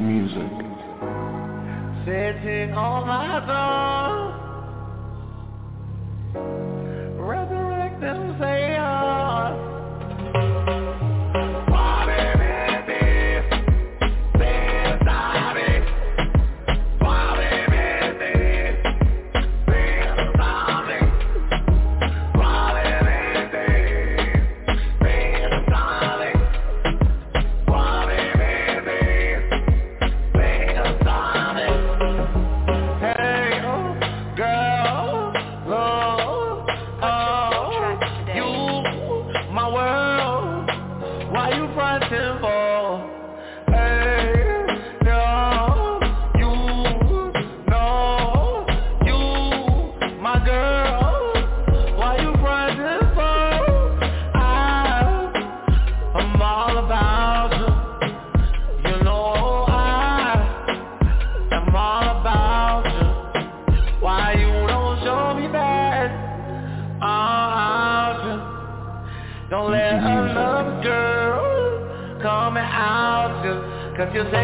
Music. Sitting on my throne. Resurrect say Cause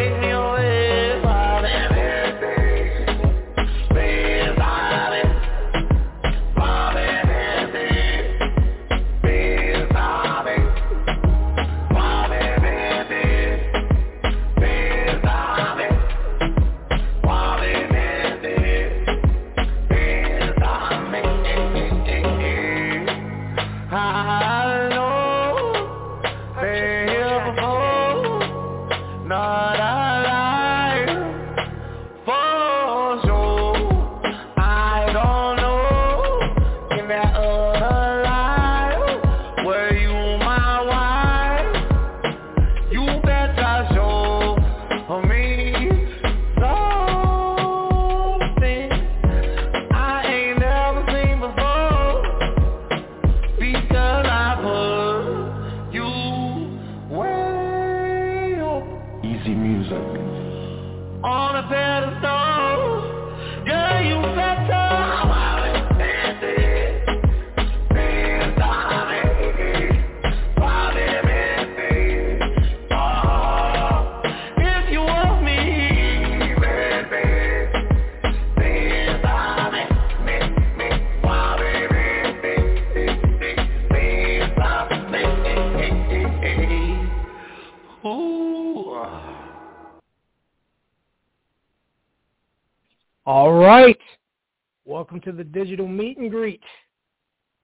to the digital meet and greet.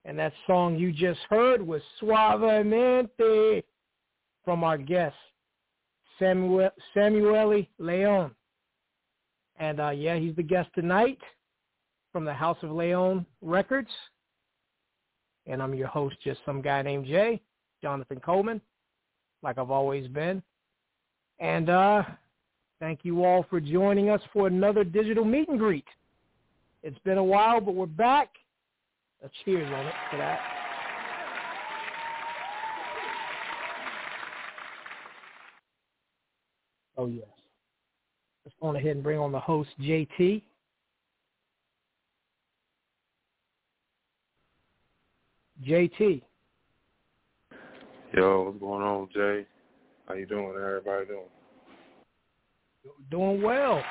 And that song you just heard was Suavemente from our guest, Samuel, Samuélli Léon. And uh, yeah, he's the guest tonight from the House of Leon Records. And I'm your host, just some guy named Jay, Jonathan Coleman, like I've always been. And uh, thank you all for joining us for another digital meet and greet. It's been a while, but we're back. A cheers on it for that. Oh, yes. Let's go ahead and bring on the host, JT. JT. Yo, what's going on, Jay? How you doing? How everybody doing? Doing well.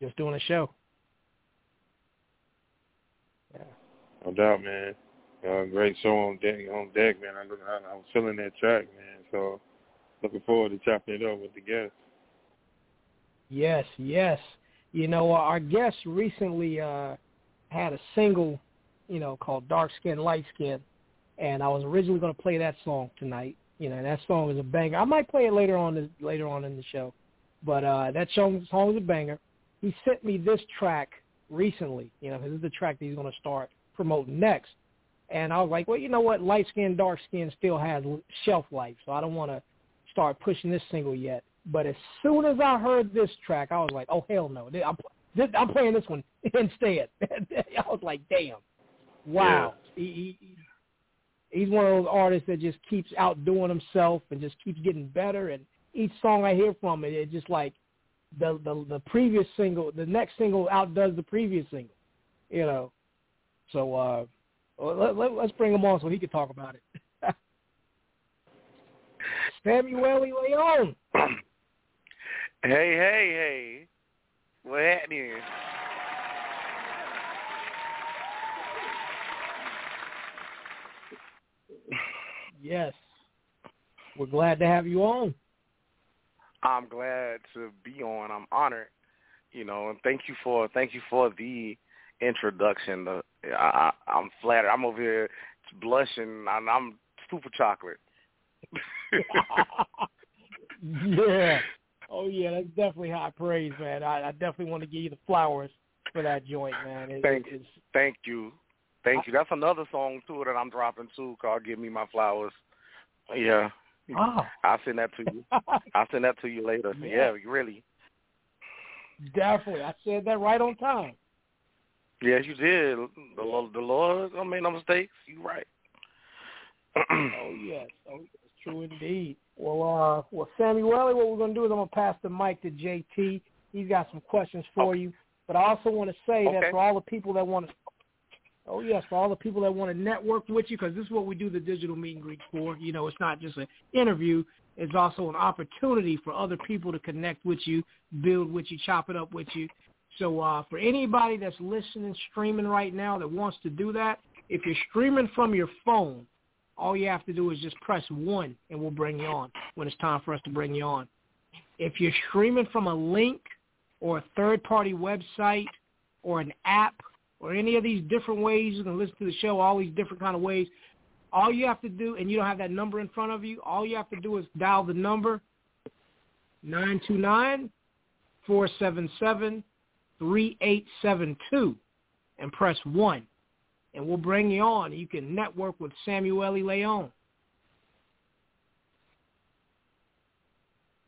Just doing a show. Yeah. No doubt, man. Uh, great show on deck, on deck, man. I, I, I was feeling that track, man. So looking forward to chopping it up with the guests. Yes, yes. You know, our guest recently uh, had a single, you know, called Dark Skin, Light Skin. And I was originally going to play that song tonight. You know, and that song is a banger. I might play it later on later on in the show, but uh, that song song is a banger. He sent me this track recently. You know, this is the track that he's going to start promoting next. And I was like, well, you know what? Light skin, dark skin still has shelf life, so I don't want to start pushing this single yet. But as soon as I heard this track, I was like, oh hell no, I'm, this, I'm playing this one instead. I was like, damn, wow. Yeah. He, he, he's one of those artists that just keeps outdoing himself and just keeps getting better. And each song I hear from it, it's just like the the the previous single, the next single outdoes the previous single. You know, so uh, let, let, let's bring him on so he can talk about it. Samuel Leon. Hey, hey, hey. What happening? Yes. We're glad to have you on. I'm glad to be on. I'm honored. You know, and thank you for thank you for the introduction. The, I, I'm flattered. I'm over here blushing. I'm, I'm super chocolate. yeah. Oh yeah, that's definitely high praise, man. I, I definitely want to give you the flowers for that joint, man. It, thank, you. thank you, thank you. That's another song too that I'm dropping too, called "Give Me My Flowers." Yeah, oh. I'll send that to you. I'll send that to you later. Yeah, yeah really. Definitely, I said that right on time. Yes, you did. The Lord, the Lord, I made no mistakes. You're right. oh yes, oh yes, true indeed. Well, uh, well, Samuel, what we're going to do is I'm going to pass the mic to JT. He's got some questions for okay. you. But I also want to say okay. that for all the people that want to, oh yes, for all the people that want to network with you, because this is what we do the digital meet and greet for. You know, it's not just an interview; it's also an opportunity for other people to connect with you, build with you, chop it up with you. So uh, for anybody that's listening, streaming right now that wants to do that, if you're streaming from your phone, all you have to do is just press one and we'll bring you on when it's time for us to bring you on. If you're streaming from a link or a third-party website or an app or any of these different ways you can listen to the show, all these different kind of ways, all you have to do, and you don't have that number in front of you, all you have to do is dial the number 929 477 3872 and press 1 and we'll bring you on. You can network with Samuel Leon.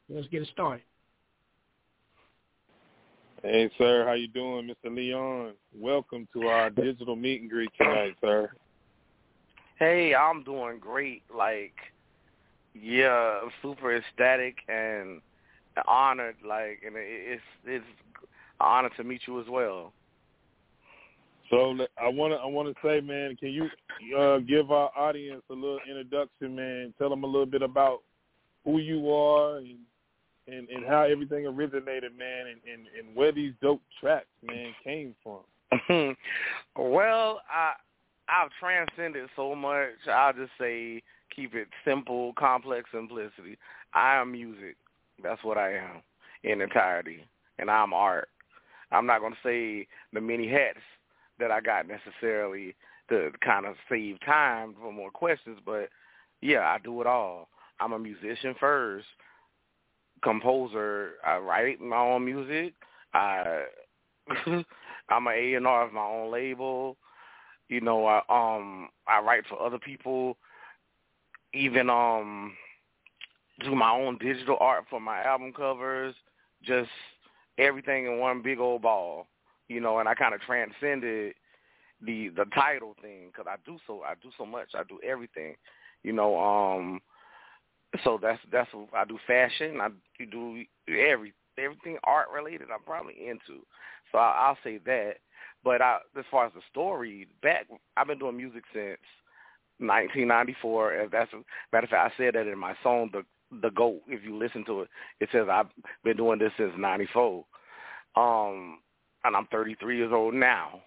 Let's get it started. Hey, sir. How you doing, Mr. Leon? Welcome to our digital meet and greet tonight, sir. Hey, I'm doing great. Like, yeah, super ecstatic and honored. Like, and it's it's an honor to meet you as well. So I want to I want to say, man, can you uh, give our audience a little introduction, man? Tell them a little bit about who you are and and, and how everything originated, man, and, and, and where these dope tracks, man, came from. well, I I've transcended so much. I'll just say keep it simple, complex simplicity. I am music. That's what I am in entirety, and I'm art. I'm not going to say the many hats that I got necessarily to kind of save time for more questions, but yeah, I do it all. I'm a musician first, composer. I write my own music. I I'm an A and R of my own label. You know, I um I write for other people. Even um do my own digital art for my album covers. Just everything in one big old ball you know, and I kind of transcended the the title thing because I do so I do so much I do everything, you know. Um, so that's that's I do fashion. I do every everything art related. I'm probably into. So I, I'll say that. But I, as far as the story, back I've been doing music since 1994. As that's matter of fact, I said that in my song, the the goat. If you listen to it, it says I've been doing this since '94. Um, and I'm 33 years old now.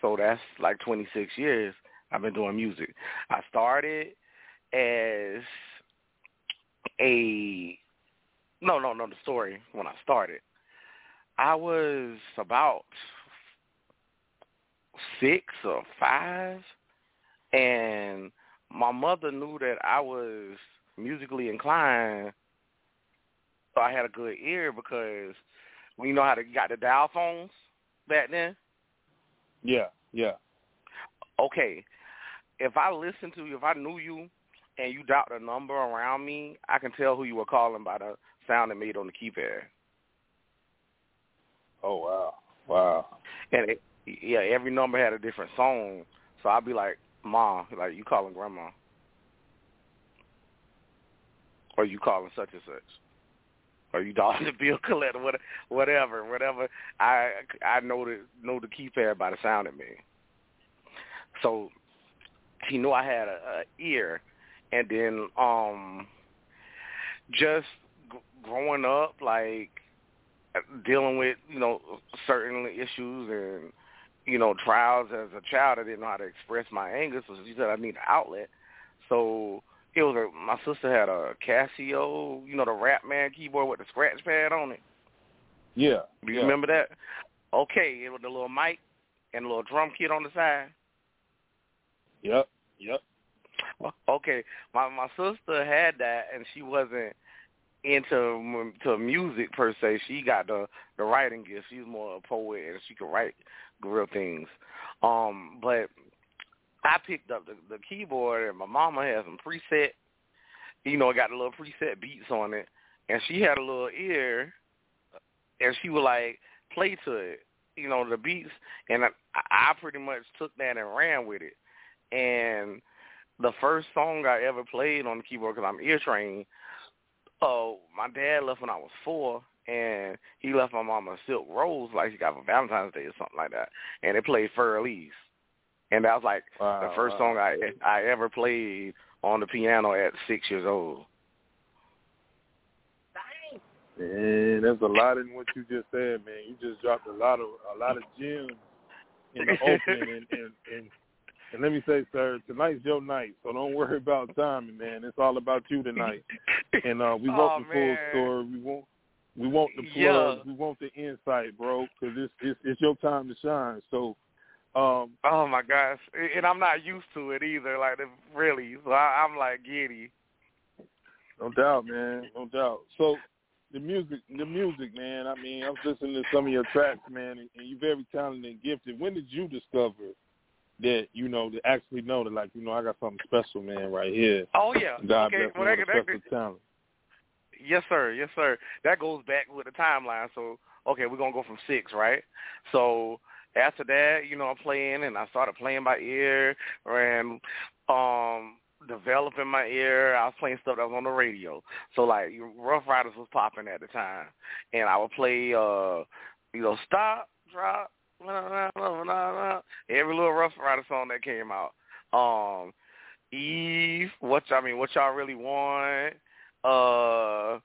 So that's like 26 years I've been doing music. I started as a no, no, no. The story when I started, I was about six or five, and my mother knew that I was musically inclined, so I had a good ear because we know how to got the dial phones back then. Yeah, yeah. Okay, if I listened to you, if I knew you, and you dialed a number around me, I can tell who you were calling by the sound it made on the keypad. Oh wow, wow. And it, yeah, every number had a different song, so I'd be like, "Ma, like you calling grandma." or you calling such and such, or you dialing the bill collector, whatever, whatever. I I know the know the keypad by the sound it made. So he knew I had a, a ear, and then um, just g- growing up, like dealing with you know certain issues and you know trials as a child, I didn't know how to express my anger, so she said I need an outlet. So it was a, my sister had a Casio, you know, the Rap Man keyboard with the scratch pad on it. Yeah. Do you yeah. remember that? Okay, it was the little mic and a little drum kit on the side. Yep. Yep. Okay, my my sister had that, and she wasn't into to music per se. She got the the writing gift. She's more a poet, and she could write real things. Um, but I picked up the, the keyboard and my mama had some preset, you know, it got a little preset beats on it, and she had a little ear, and she would like play to it, you know, the beats, and I, I pretty much took that and ran with it, and the first song I ever played on the keyboard because I'm ear trained. Oh, my dad left when I was four, and he left my mom a silk rose like she got for Valentine's Day or something like that, and it played Fur Elise and that was like wow, the first wow. song I I ever played on the piano at six years old. Man, there's a lot in what you just said, man. You just dropped a lot of a lot of gems in the opening, and, and and and let me say, sir, tonight's your night, so don't worry about timing, man. It's all about you tonight, and uh we want oh, the full man. story. We want we want the Yeah. We want the insight, bro, because it's, it's it's your time to shine. So. Um, oh my gosh, and I'm not used to it either. Like really, so I, I'm like giddy. No doubt, man. No doubt. So the music, the music, man. I mean, I was listening to some of your tracks, man, and, and you're very talented and gifted. When did you discover that you know to actually know that, like, you know, I got something special, man, right here. Oh yeah. God okay. bless Well, me that, with a that, special talent. Yes, sir. Yes, sir. That goes back with the timeline. So, okay, we're gonna go from six, right? So after that, you know, I'm playing, and I started playing by ear and um developing my ear. I was playing stuff that was on the radio. So like Ruff Ryders was popping at the time, and I would play, uh, you know, stop, drop, nah, nah, nah, nah, nah, every little Ruff Ryder song that came out. Um, Eve, what I mean, what y'all really want? Uh,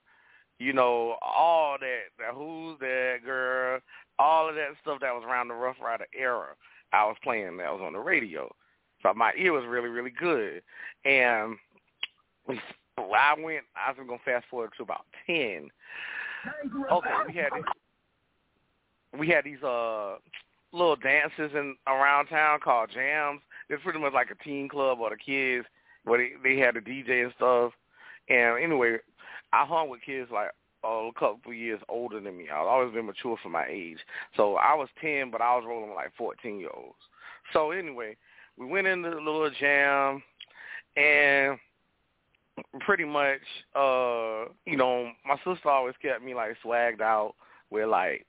you know, all that, that who's that girl, all of that stuff that was around the Ruff Ryder era. I was playing that was on the radio. So my ear was really, really good. And I went I was gonna fast forward to about ten. Okay, we had we had these uh little dances in around town called jams. It's pretty much like a teen club or the kids where they, they had the DJ and stuff. And anyway, I hung with kids like a couple years older than me. I've always been mature for my age. So I was 10, but I was rolling with like 14-year-olds. So anyway, we went into the little jam, and pretty much, uh, you know, my sister always kept me like swagged out with like,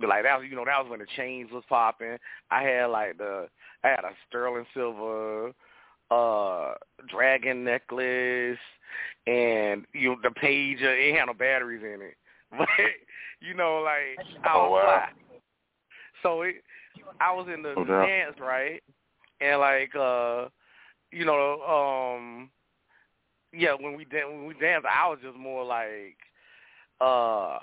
like that was, you know, that was when the chains was popping. I had like the, I had a sterling silver, uh, dragon necklace, and you know the pager. It had no batteries in it, but you know, like I was fly. So it, I was in the doubt. dance right, and like uh, you know, um, yeah, when we dan- when we danced, I was just more like uh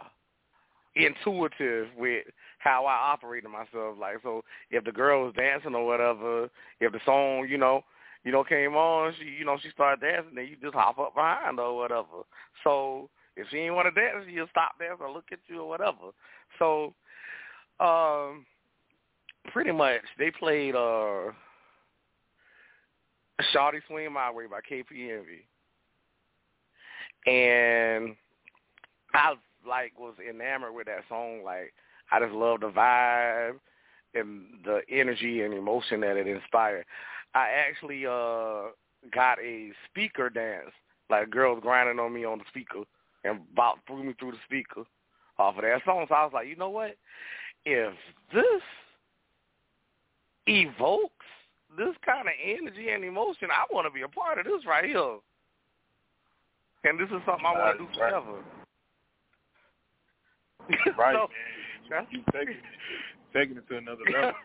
intuitive with how I operated myself. Like, so if the girl was dancing or whatever, if the song, you know, you know, came on, she, you know, she started dancing, then you just hop up behind her or whatever. So if she ain't want to dance, she'll stop dancing or look at you or whatever. So, um, pretty much they played, uh, Shawty Swing My Way by KP Envy. And I like was enamored with that song. Like I just love the vibe and the energy and emotion that it inspired. I actually uh got a speaker dance, like girls grinding on me on the speaker and about threw me through the speaker off of that song. So I was like, you know what? If this evokes this kind of energy and emotion, I want to be a part of this right here. And this is something I want to do forever. Right, so, man. You, you taking it, taking it to another level, man.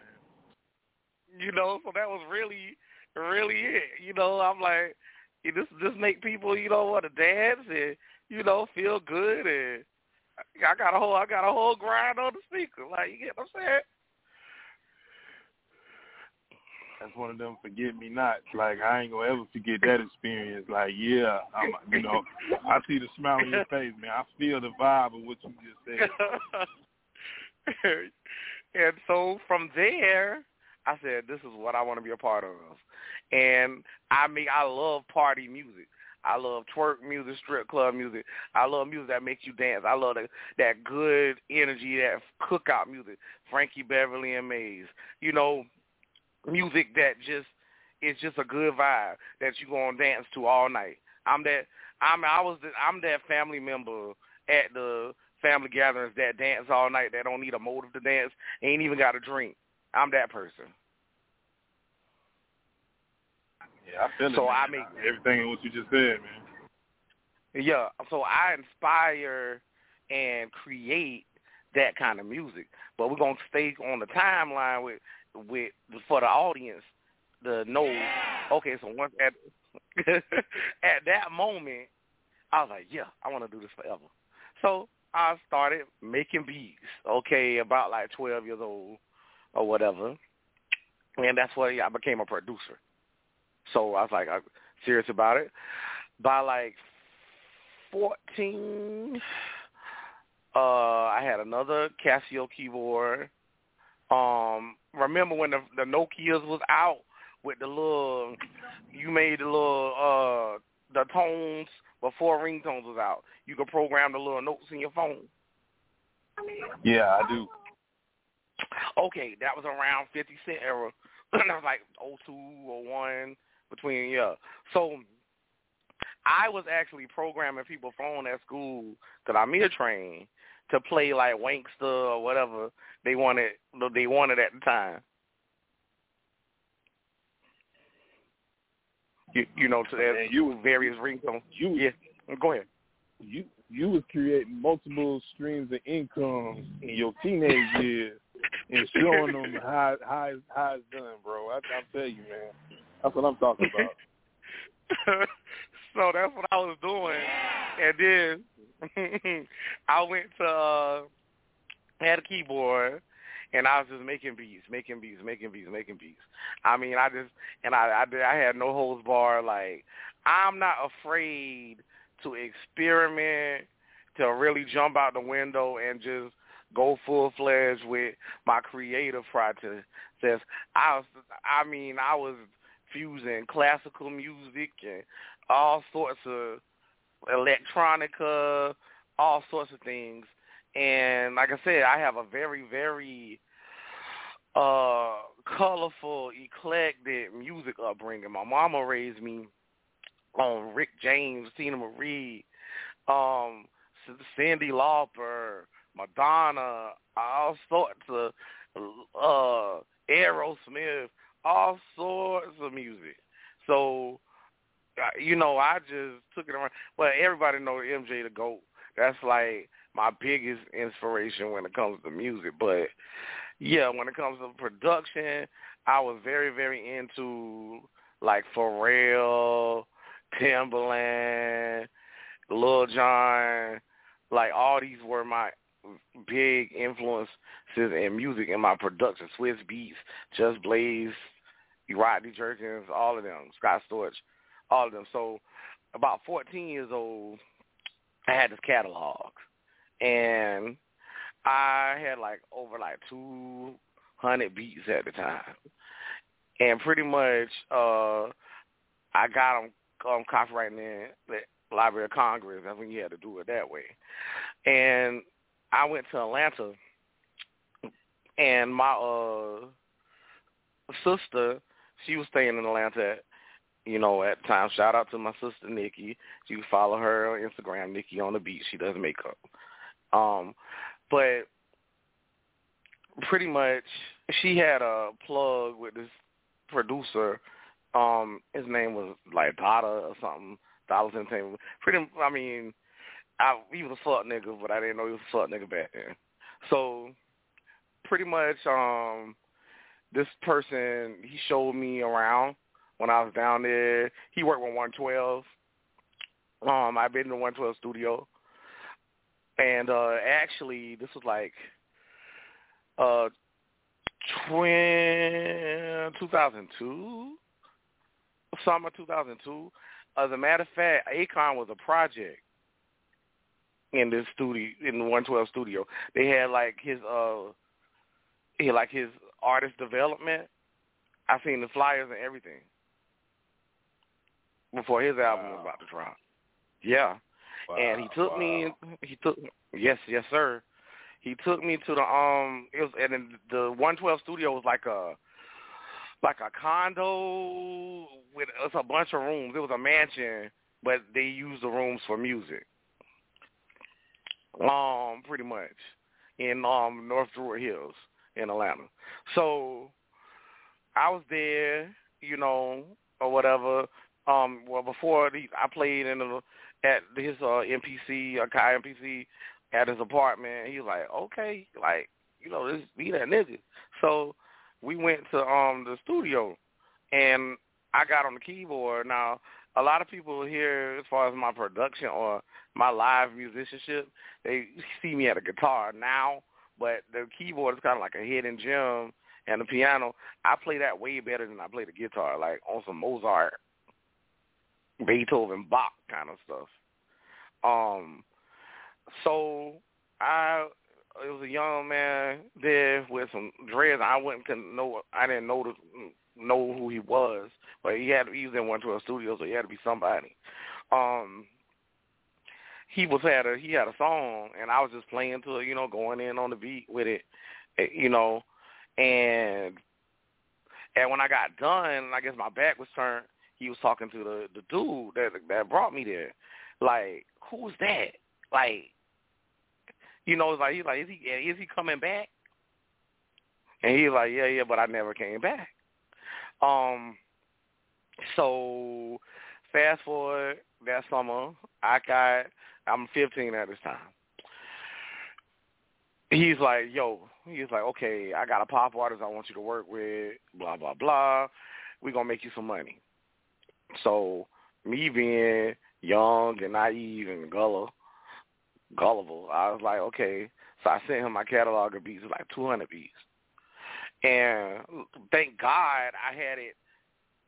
You know, so that was really, really it. You know, I'm like, you this just make people, you know, want to dance and you know feel good, and I got a whole, I got a whole grind on the speaker. Like, you get what I'm saying? That's one of them forget me nots. Like I ain't gonna ever forget that experience. Like yeah, I'm, you know, I see the smile on your face, man. I feel the vibe of what you just said. and so from there, I said, this is what I want to be a part of. And I mean, I love party music. I love twerk music, strip club music. I love music that makes you dance. I love that that good energy, that cookout music. Frankie Beverly and Maze. You know, music that just is just a good vibe that you gonna dance to all night. I'm that I'm I was the, I'm that family member at the family gatherings that dance all night that don't need a motive to dance, ain't even got a drink. I'm that person. Yeah, I feel so it. I mean everything in what you just said, man. Yeah, so I inspire and create that kind of music, but we're gonna stay on the timeline with with for the audience to know. Okay, so once at at that moment, I was like, yeah, I want to do this forever. So I started making beats. Okay, about like twelve years old or whatever, and that's where I became a producer. So I was like, I'm serious about it. By like fourteen, uh, I had another Casio keyboard. Um, remember when the the Nokia's was out with the little you made the little uh the tones before ringtones was out. You could program the little notes in your phone. Yeah, I do. Okay, that was around fifty cent era. that was like oh two or one between yeah. So I was actually programming people phone at school because I'm ear trained to play like Wanksta or whatever they wanted they wanted at the time. You you know to that you various ringtones. You yeah. Go ahead. You you was creating multiple streams of income in your teenage years and showing them how how how it's done, bro. I, I tell you, man, that's what I'm talking about. so that's what I was doing, and then I went to uh, had a keyboard and I was just making beats, making beats, making beats, making beats. I mean, I just and I I, I had no holds bar. Like I'm not afraid to experiment, to really jump out the window and just go full fledged with my creative process. I was, I mean, I was fusing classical music and all sorts of electronica, all sorts of things. And like I said, I have a very, very uh colorful, eclectic music upbringing. My mama raised me on Rick James, Teena Marie, um, Cyndi Lauper, Madonna, all sorts of uh Aerosmith, all sorts of music. So, you know, I just took it around. Well, everybody know MJ the GOAT. That's like my biggest inspiration when it comes to music. But yeah, when it comes to production, I was very, very into like Pharrell, Timbaland, Lil Jon, like all these were my big influences in music and my production. Swizz Beatz, Just Blaze, Rodney Jerkins, all of them, Scott Storch, all of them. So about 14 years old, I had this catalog, and I had like over like 200 beats at the time, and pretty much uh I got them um, copyrighting in the Library of Congress. That's when you had to do it that way. And I went to Atlanta, and my uh sister, she was staying in Atlanta. You know, at times. Shout out to my sister Nikki. You follow her on Instagram, Nikki on the beat. She does makeup. Um, but pretty much she had a plug with this producer. Um, his name was like Dada or something. Dollars Entertainment. Pretty, I mean, I he was a fuck nigga, but I didn't know he was a fuck nigga back then. So, pretty much, um, this person he showed me around when I was down there. He worked with 112. Um, I've been in the 112 studio, and uh actually, this was like uh 2002, summer 2002. As a matter of fact, Akon was a project in this studio, in the 112 studio. They had like his, uh, he like his artist development. I seen the flyers and everything before his album Wow. was about to drop. Yeah, and he took me. He took yes, yes, sir. He took me to the um. It was and then the 112 studio was like a like a condo with it's a bunch of rooms. It was a mansion, but they used the rooms for music. Um, pretty much in um North Druid Hills in Atlanta. So I was there, you know, or whatever. Um, well, before the, I played in the at his uh, MPC, uh, Kai MPC, at his apartment. He was like, okay, like you know, this be that nigga. So we went to um the studio, and I got on the keyboard. Now a lot of people here, as far as my production or my live musicianship, they see me at a guitar now, but the keyboard is kind of like a hidden gem. And the piano, I play that way better than I play the guitar, like on some Mozart, Beethoven, Bach kind of stuff. Um, so I it was a young man there with some dreads. I wouldn't know. I didn't know the, know who he was, but he had he was in one twelve studios, so he had to be somebody. Um, he was had a he had a song, and I was just playing to it, you know, going in on the beat with it, eh, you know, and and when I got done, I guess my back was turned. He was talking to the the dude that that brought me there, like who's that? Like you know, it's like he's like, is he is he coming back? And he's like, yeah, yeah, but I never came back. Um, so fast forward that summer, I got I'm 15 at this time. He's like, yo, he's like, okay, I got a pop artist I want you to work with, blah blah blah. We gonna make you some money. So me being young and naive and gullible, gullible. I was like, okay. So I sent him my catalog of beats, like 200 beats. And thank God I had it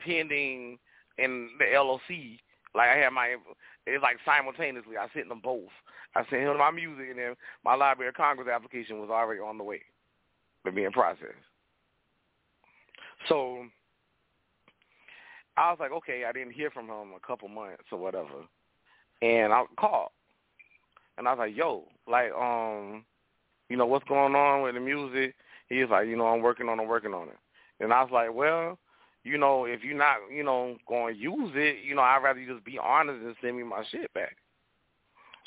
pending in the LOC. Like I had my, it's like simultaneously. I sent them both. I sent him my music, and then my Library of Congress application was already on the way to being processed. So I was like, okay, I didn't hear from him a couple months or whatever, and I called. And I was like, yo, like, um, you know, what's going on with the music? He was like, you know, I'm working on it, working on it. And I was like, well, you know, if you're not, you know, going to use it, you know, I'd rather you just be honest and send me my shit back.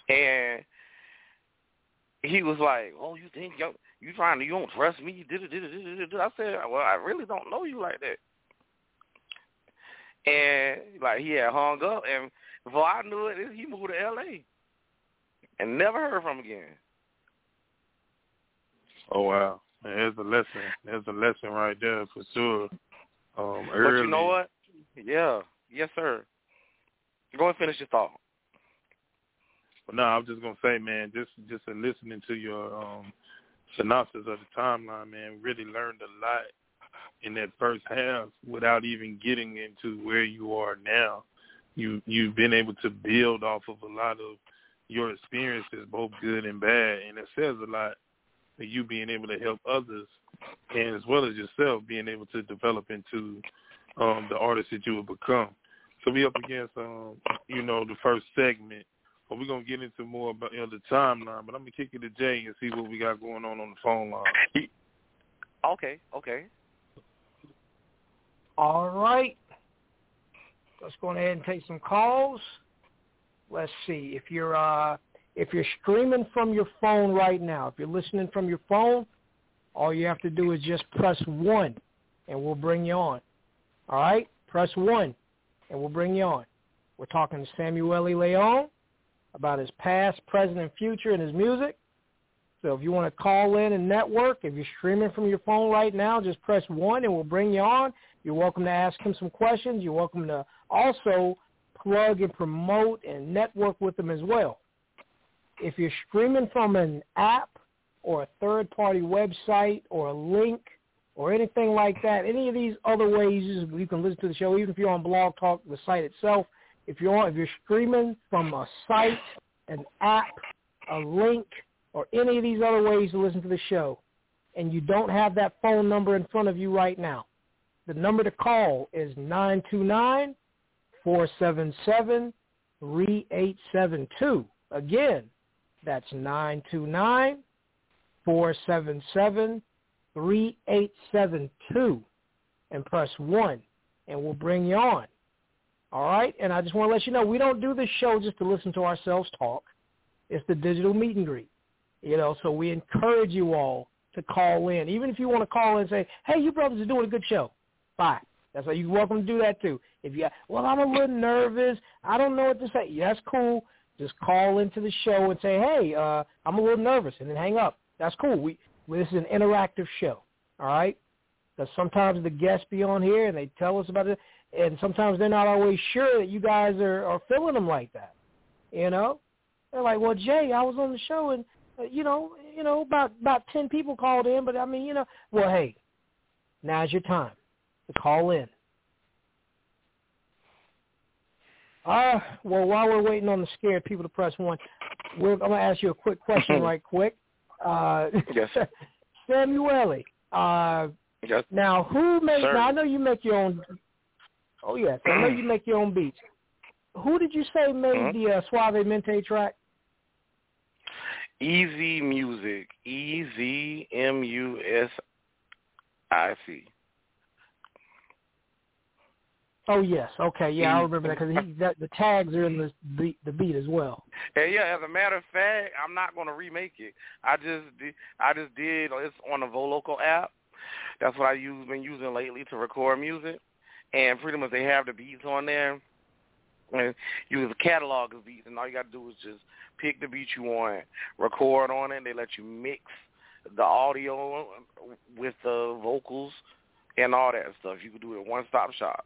And he was like, oh, you think yo, you trying to, you don't trust me? Did it, did did did. I said, well, I really don't know you like that. And like he had hung up, and before I knew it, he moved to L.A and never heard from him again. Oh wow, there's a lesson. There's a lesson right there for sure. Um, But early. you know what? Yeah, yes, sir. Go and finish your thought. But no, I was just gonna say, man, just just in listening to your um synopsis of the timeline, man, really learned a lot in that first half without even getting into where you are now. You you've been able to build off of a lot of your experiences, both good and bad, and it says a lot that you being able to help others, and as well as yourself being able to develop into um, the artist that you will become. So we up against um, you know, the first segment. But we're gonna get into more about you know, the timeline. But I'm gonna kick it to Jay and see what we got going on on the phone line. Okay, okay. All right. Let's go ahead and take some calls. Let's see if you're uh, if you're streaming from your phone right now. If you're listening from your phone, all you have to do is just press one, and we'll bring you on. All right, press one, and we'll bring you on. We're talking to Samuel e. Leon about his past, present, and future in his music. So if you want to call in and network, if you're streaming from your phone right now, just press one and we'll bring you on. You're welcome to ask him some questions. You're welcome to also plug and promote and network with him as well. If you're streaming from an app or a third-party website or a link or anything like that, any of these other ways you can listen to the show, even if you're on Blog Talk, the site itself. If you're on, if you're streaming from a site, an app, a link, or any of these other ways to listen to the show, and you don't have that phone number in front of you right now, the number to call is 929 477 3872. Again, that's 929 477 3872. And press 1, and we'll bring you on. All right? And I just want to let you know, we don't do this show just to listen to ourselves talk. It's the digital meet and greet. You know, so we encourage you all to call in. Even if you want to call in and say, hey, you brothers are doing a good show. Bye. That's why you're welcome to do that too. If you, well, I'm a little nervous. I don't know what to say. Yeah, that's cool. Just call into the show and say, hey, uh, I'm a little nervous, and then hang up. That's cool. We, this is an interactive show. All right. Because sometimes the guests be on here and they tell us about it, and sometimes they're not always sure that you guys are, are feeling them like that. You know, they're like, well, Jay, I was on the show and you know, you know, about about ten people called in, but I mean, you know, well, hey, now's your time to call in. Uh, well, while we're waiting on the scared people to press one, we're, I'm going to ask you a quick question right quick. Uh, yes. Samuélli, uh, yes. now who makes, now I know you make your own, oh yes, I know you make your own beats. Who did you say made Mhm. the uh, Suavemente track? Easy Music. E Z M U S I C. Oh yes, okay, yeah, I remember that because that, the tags are in the beat, the beat as well. And yeah, as a matter of fact, I'm not going to remake it. I just did, I just did it's on the Voloco app. That's what I use been using lately to record music. And pretty much they have the beats on there. And use a catalog of beats, and all you got to do is just pick the beat you want, record on it. They let you mix the audio with the vocals and all that stuff. You can do it one stop shop.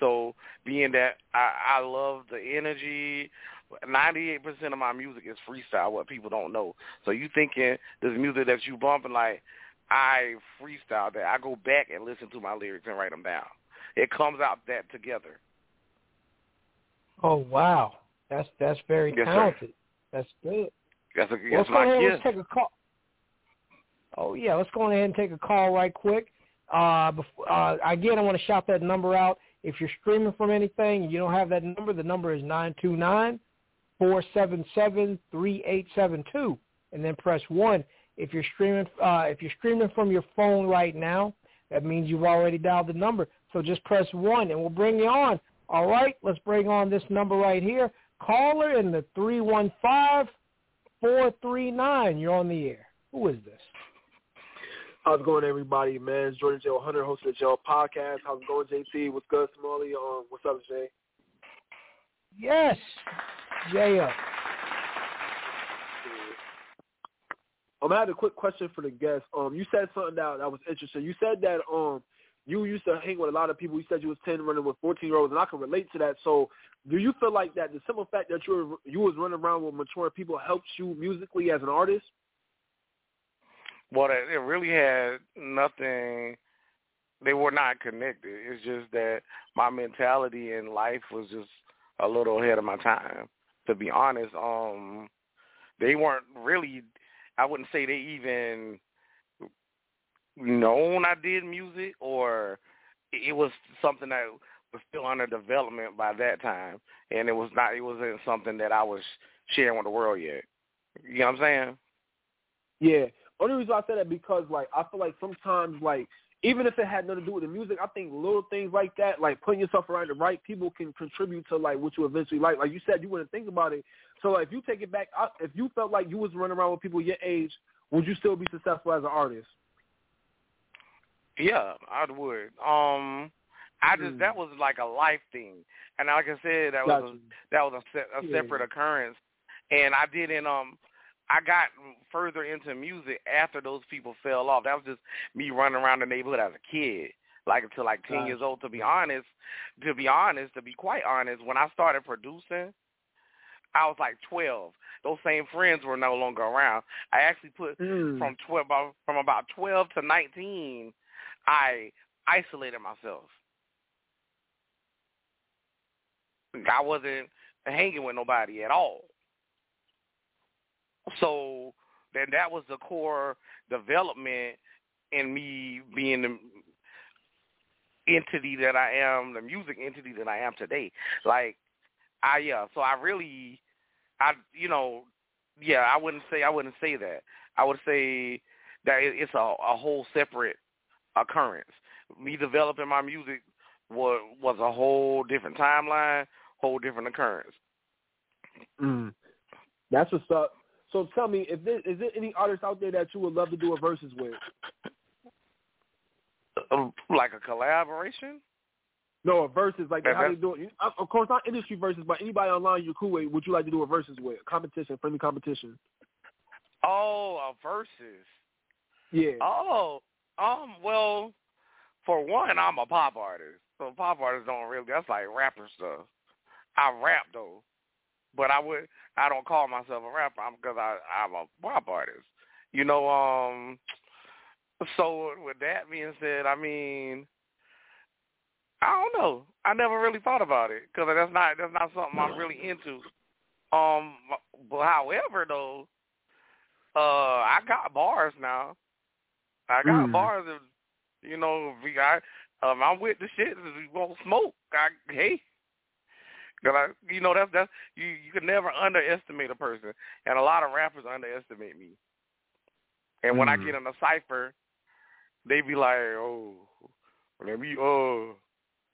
So being that I, I love the energy, 98% of my music is freestyle, what people don't know. So you thinking this music that you bumping, like, I freestyle that. I go back and listen to my lyrics and write them down. It comes out that together. Oh wow, that's that's very Yes, sir. talented. That's good. That's, a, that's let's go ahead. gift. Let's take a call. Oh yeah, let's go ahead and take a call right quick. Uh, before, uh, again, I want to shout that number out. If you're streaming from anything and you don't have that number, the number is nine two nine four seven seven three eight seven two, and then press one. If you're streaming, uh, if you're streaming from your phone right now, that means you've already dialed the number. So just press one, and we'll bring you on. All right, let's bring on this number right here. Caller in the three one five four three nine. You're on the air. Who is this? How's it going, everybody? Man, it's Jordan J. Hunter, host of the Joe Podcast. How's it going, JT? What's good, Smalley? Um, what's up, Jay? Yes, Jay up. Um, I had a quick question for the guest. Um, you said something that that was interesting. You said that um, you used to hang with a lot of people. You said you was ten running with fourteen year olds, and I can relate to that. So, do you feel like that the simple fact that you were you was running around with mature people helped you musically as an artist? Well, it really had nothing. They were not connected. It's just that my mentality in life was just a little ahead of my time. To be honest, um, they weren't really. I wouldn't say they even known I did music, or it was something that was still under development by that time, and it was not. It wasn't something that I was sharing with the world yet. You know what I'm saying? Yeah. Only reason I say that because like I feel like sometimes like even if it had nothing to do with the music, I think little things like that, like putting yourself around the right people, can contribute to like what you eventually like. Like you said, you wouldn't think about it. So like, if you take it back, if you felt like you was running around with people your age, would you still be successful as an artist? Yeah, I would. Um, I just mm. that was like a life thing, and like I said, that was a, that was a, a separate occurrence, and I didn't um I got further into music after those people fell off. That was just me running around the neighborhood as a kid, like until like ten years old. To be honest, to be honest, to be quite honest, when I started producing, I was like twelve. Those same friends were no longer around. I actually put mm. from twelve from about twelve to nineteen. I isolated myself. I wasn't hanging with nobody at all. So then that was the core development in me being the entity that I am, the music entity that I am today. Like I yeah, so I really I you know, yeah, I wouldn't say I wouldn't say that. I would say that it's a, a whole separate occurrence. Me developing my music was was a whole different timeline, whole different occurrence. Mm. That's what's up. So tell me, if there, is there any artists out there that you would love to do a verses with? Uh, like a collaboration? No, a verses like that, how they do it. Of course, not industry verses, but anybody online you're cool with. Would you like to do a verses with? Competition, friendly competition. Oh, a verses. Yeah. Oh, um. Well, for one, I'm a pop artist, so pop artists don't really. That's like rapper stuff. I rap though, but I would I don't call myself a rapper I'm because I I'm a pop artist. You know, um so with that being said, I mean I don't know. I never really thought about it because that's not that's not something I'm really into. Um, but however though, uh, I got bars now. I got mm. bars. If, you know, if we got um, I'm with the shit. If we won't smoke, I, hey, Cause I, you know, that's that's you. You can never underestimate a person, and a lot of rappers underestimate me. And when. I get in a cipher, they be like, "Oh, let me, oh,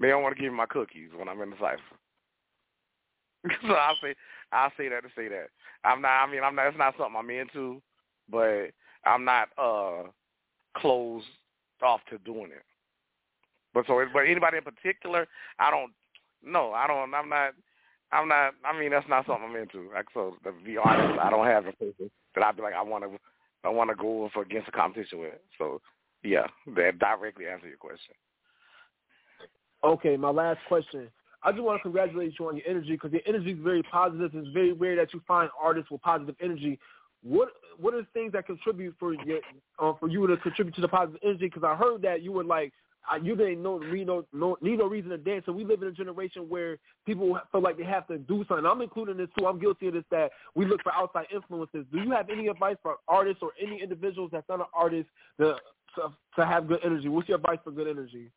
they don't want to give me my cookies when I'm in the cipher." so I say, I say that to say that I'm not. I mean, I'm not. It's not something I'm into, but I'm not uh closed off to doing it. But so, but anybody in particular, I don't no, I don't. I'm not. I'm not. I mean, that's not something I'm into. Like, so to be honest, I don't have a person that I'd be like, I want to. I want to go for against a competition with. So, yeah, that directly answer your question. Okay, my last question. I just want to congratulate you on your energy because your energy is very positive. It's very rare that you find artists with positive energy. What what are the things that contribute for uh, for you to contribute to the positive energy? Because I heard that you were like you didn't know need no, no need no reason to dance. So we live in a generation where people feel like they have to do something. I'm including this too. I'm guilty of this. That we look for outside influences. Do you have any advice for artists or any individuals that's not an artist to to, to have good energy? What's your advice for good energy?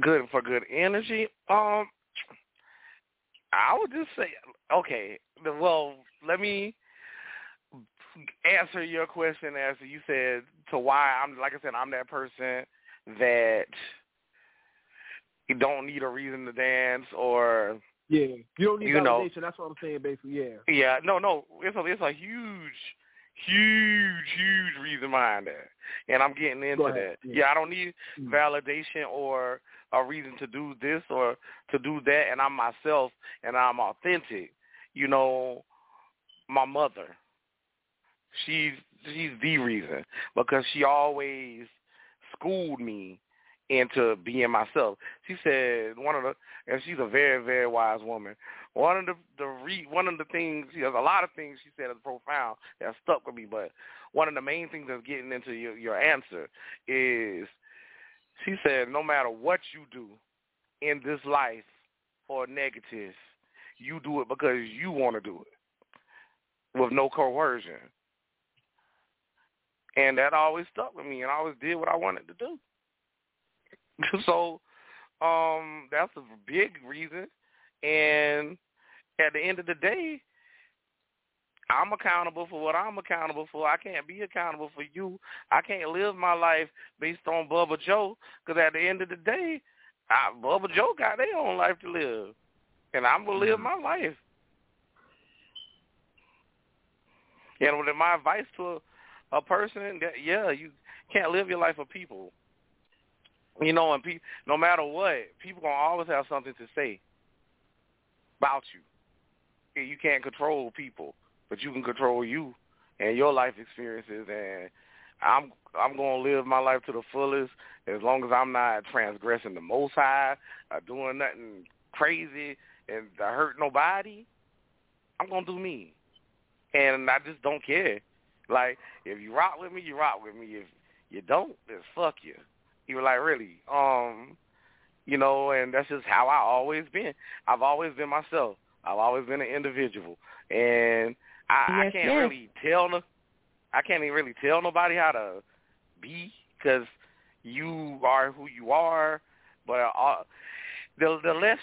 Good for good energy. Um, I would just say okay. Well, let me answer your question as you said to why I'm like I said I'm that person that you don't need a reason to dance or yeah, you don't need you validation. Know, That's what I'm saying, basically. Yeah. Yeah. No, no. It's a it's a huge, huge, huge reason behind that, and I'm getting into that. Yeah. yeah, I don't need mm-hmm. validation or a reason to do this or to do that, and I'm myself and I'm authentic. You know, my mother, she's she's the reason because she always schooled me into being myself. She said one of the, and she's a very very wise woman. One of the the re, one of the things she has a lot of things she said is profound that stuck with me. But one of the main things that's getting into your your answer is she said no matter what you do in this life or negative, you do it because you want to do it with no coercion. And that always stuck with me, and I always did what I wanted to do. so, Um, that's a big reason. And at the end of the day, I'm accountable for what I'm accountable for. I can't be accountable for you. I can't live my life based on Bubba Joe because at the end of the day, I, Bubba Joe got their own life to live, and I'm gonna live my life. And my advice to a, person that yeah, you can't live your life for people. You know, and pe- no matter what, people gonna always have something to say about you. You can't control people but you can control you and your life experiences and I'm I'm gonna live my life to the fullest as long as I'm not transgressing the most high or doing nothing crazy and hurt nobody, I'm gonna do me. And I just don't care. Like, if you rock with me, you rock with me. If you don't, then fuck you. You were like, really? Um, you know, and that's just how I always been. I've always been myself. I've always been an individual. And I, yes, I can't yes. really tell no, I can't even really tell nobody how to be because you are who you are. But uh, the the less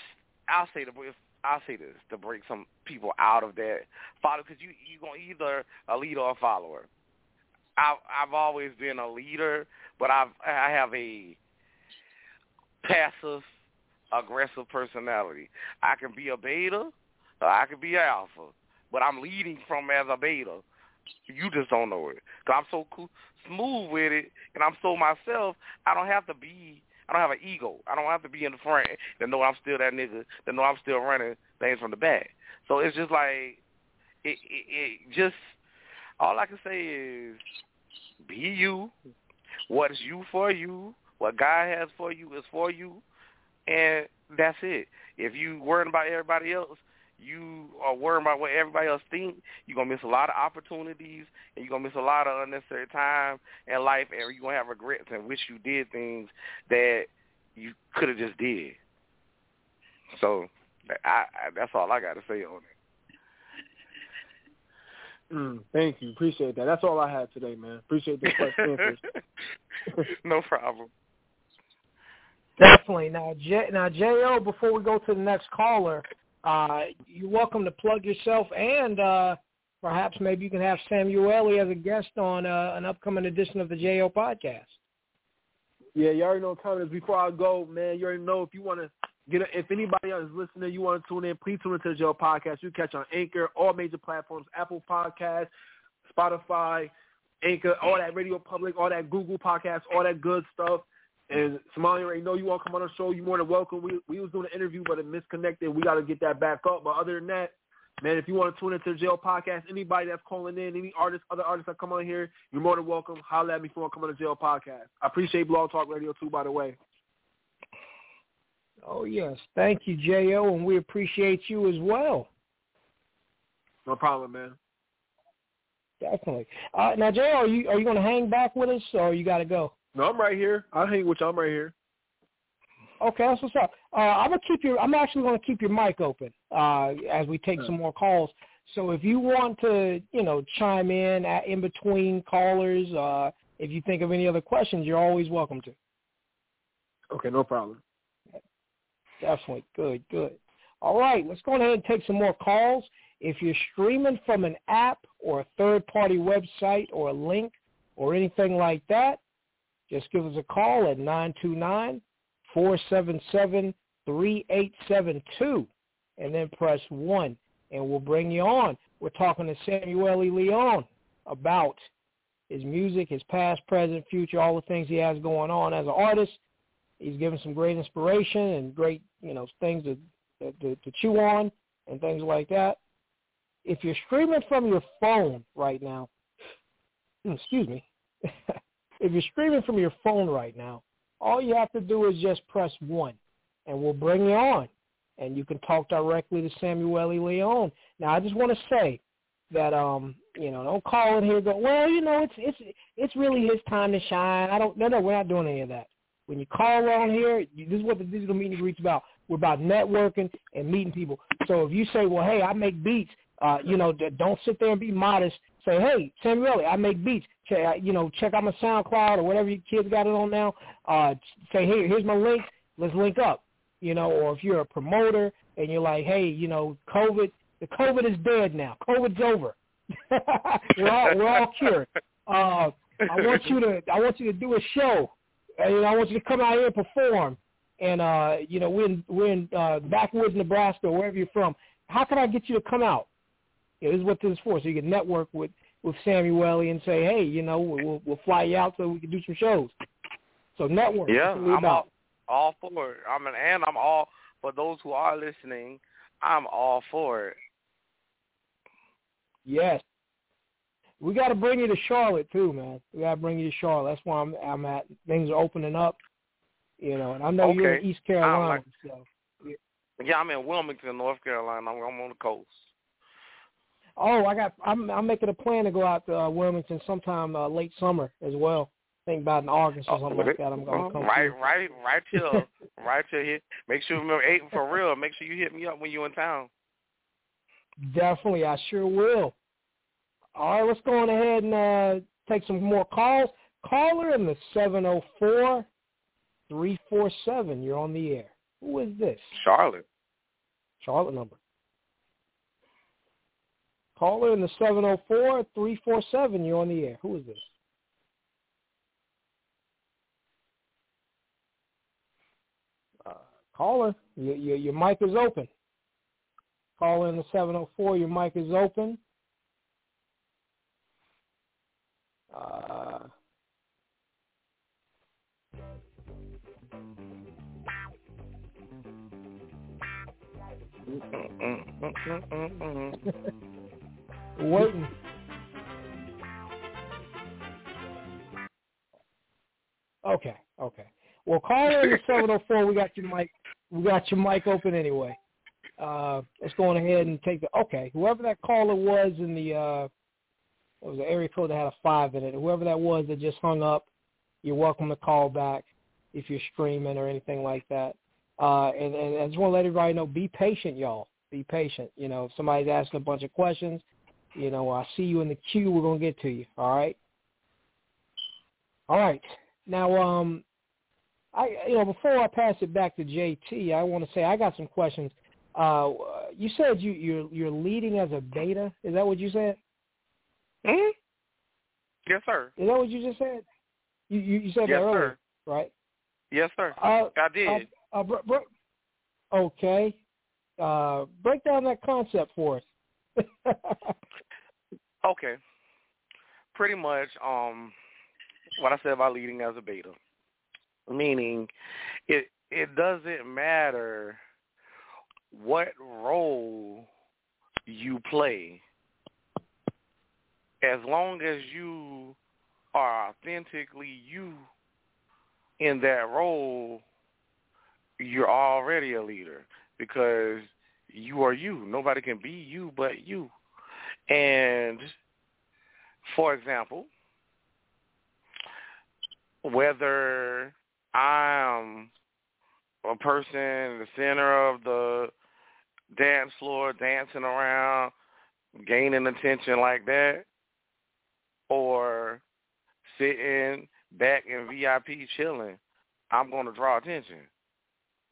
I'll say the if I'll say this to break some people out of that follow because you you gonna either a leader or a follower. I've I've always been a leader, but I've I have a passive aggressive personality. I can be a beta, or I can be an alpha but I'm leading from as a beta. You just don't know it. Cause I'm so cool, smooth with it, and I'm so myself. I don't have to be. I don't have an ego. I don't have to be in the front to know I'm still that nigga. To know I'm still running things from the back. So it's just like it. It, it just all I can say is be you. What is you for you? What God has for you is for you, and that's it. If you worrying about everybody else, you are worrying about what everybody else think, you're gonna miss a lot of opportunities and you're gonna miss a lot of unnecessary time in life and you're gonna have regrets and wish you did things that you could have just did. So I, I that's all I got to say on it. Mm, thank you. Appreciate that. That's all I had today, man. Appreciate the questions. no problem. Definitely. Now, J, now, Jo, before we go to the next caller, uh, you're welcome to plug yourself and uh, perhaps maybe you can have Samuélli as a guest on uh, an upcoming edition of the JO podcast. Yeah, you already know is. Before I go, man, you already know if you want to get, a, if anybody else is listening, you want to tune in, please tune into the JO podcast. You catch on Anchor, all major platforms, Apple Podcasts, Spotify, Anchor, all that Radio Public, all that Google Podcasts, all that good stuff. And Samuélli already know you want to come on the show. You're more than welcome. We we was doing an interview, but it misconnected. We got to get that back up. But other than that, man, if you want to tune into the JO podcast, anybody that's calling in, any artists, other artists that come on here, you're more than welcome. Holler at me if you want to come on the JO podcast. I appreciate Blog Talk Radio too, by the way. Oh yes, thank you, Jo, and we appreciate you as well. No problem, man. Definitely. Uh, now, Jo, are you are you going to hang back with us, or you got to go? No, I'm right here. I'll hang with you. I'm right here. Okay, that's what's up. Uh, I'm gonna keep your. I'm actually gonna keep your mic open uh, as we take some more calls. So if you want to, you know, chime in at, in between callers, uh, if you think of any other questions, you're always welcome to. Okay, no problem. Definitely. Good, good. All right, let's go ahead and take some more calls. If you're streaming from an app or a third-party website or a link or anything like that, just give us a call at 929-477-3872 and then press 1 and we'll bring you on. We're talking to Samuel E. Leon about his music, his past, present, future, all the things he has going on as an artist. He's given some great inspiration and great, you know, things to, to, to chew on and things like that. If you're streaming from your phone right now, excuse me, if you're streaming from your phone right now, all you have to do is just press 1, and we'll bring you on, and you can talk directly to Samuel E. Leon. Now, I just want to say that, um, you know, don't call in here go, well, you know, it's it's it's really his time to shine. I don't, no, no, we're not doing any of that. When you call on here, you, this is what the Digital Meet and Greet's about. We're about networking and meeting people. So if you say, well, hey, I make beats, uh, you know, don't sit there and be modest. Say, hey, Samuel, I make beats. Check, you know, check out my SoundCloud or whatever your kids got it on now. Uh, say, hey, here's my link. Let's link up. you know, or if you're a promoter and you're like, hey, you know, COVID, the COVID is dead now. COVID's over. we're all we're all cured. Uh, I want you to I want you to do a show. And I want you to come out here and perform. And uh, you know, we're in we're in uh, backwoods Nebraska, or wherever you're from. How can I get you to come out? You know, this is what this is for. So you can network with with Samuel and say, hey, you know, we'll we'll fly you out so we can do some shows. So network. Yeah, I'm all, all for it. I mean, and I'm all for those who are listening. I'm all for it. Yes. We got to bring you to Charlotte too, man. We got to bring you to Charlotte. That's where I'm I'm at. Things are opening up, you know, and I know okay. you're in East Carolina. Like, so. Yeah, I'm in Wilmington, North Carolina. I'm, I'm on the coast. Oh, I got. I'm I'm making a plan to go out to uh, Wilmington sometime uh, late summer as well. I think about in August or something oh, like that. I'm going to come. Right, through. right, right till right till here. Make sure remember eight for real. Make sure you hit me up when you're in town. Definitely, I sure will. All right, let's go on ahead and uh, take some more calls. Caller in the seven zero four three four seven. You're on the air. Who is this? Charlotte. Charlotte number. Caller in the seven zero four three four seven. You're on the air. Who is this? Uh, caller, your, your your mic is open. Caller in the seven zero four. Your mic is open. Uh, Waiting. Okay, okay. Well, caller in the seven zero four. We got your mic. We got your mic open anyway. Uh, let's go on ahead and take the. Okay, whoever that caller was in the. Uh, it was an area code that had a five in it. Whoever that was that just hung up, you're welcome to call back if you're streaming or anything like that. Uh, and, and I just want to let everybody know, be patient, y'all. Be patient. You know, if somebody's asking a bunch of questions, you know, I see you in the queue. We're gonna get to you. All right. All right. Now, um, I you know before I pass it back to JT, I want to say I got some questions. Uh, you said you you're you're leading as a beta. Is that what you said? Hmm. Yes, sir. Is that what you just said? You you, you said yes, that earlier, sir. right? Yes, sir. Uh, I did. Uh, uh, br- br- okay. Uh, break down that concept for us. okay. Pretty much, um, what I said about leading as a beta, meaning it it doesn't matter what role you play, as long as you are authentically you in that role, you're already a leader because you are you. Nobody can be you but you. And for example, whether I'm a person in the center of the dance floor dancing around, gaining attention like that, or sitting back in VIP chilling, I'm going to draw attention.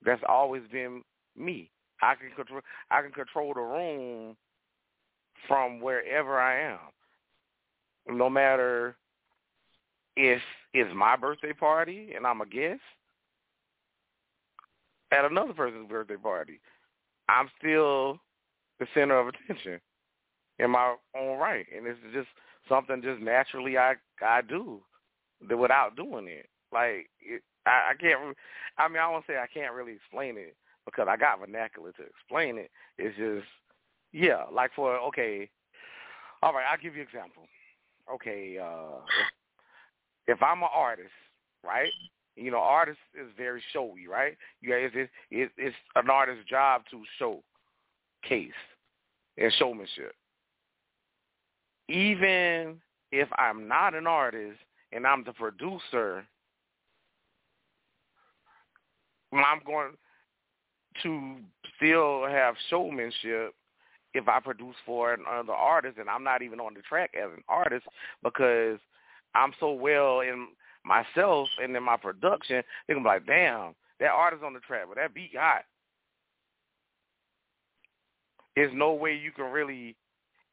That's always been me. I can control. I can control the room from wherever I am, no matter if it's my birthday party and I'm a guest at another person's birthday party. I'm still the center of attention in my own right, and it's just something just naturally I I do without doing it. Like it, I, I can't. I mean, I won't say I can't really explain it because I got vernacular to explain it. It's just yeah, like for okay, all right. I'll give you an example. Okay, uh, if, if I'm an artist, right? You know, artist is very showy, right? It's, it's, it's an artist's job to showcase and showmanship. Even if I'm not an artist and I'm the producer, I'm going to still have showmanship if I produce for another artist and I'm not even on the track as an artist because I'm so well in myself and in my production, they're gonna be like, damn, that artist on the track, but that beat hot. There's no way you can really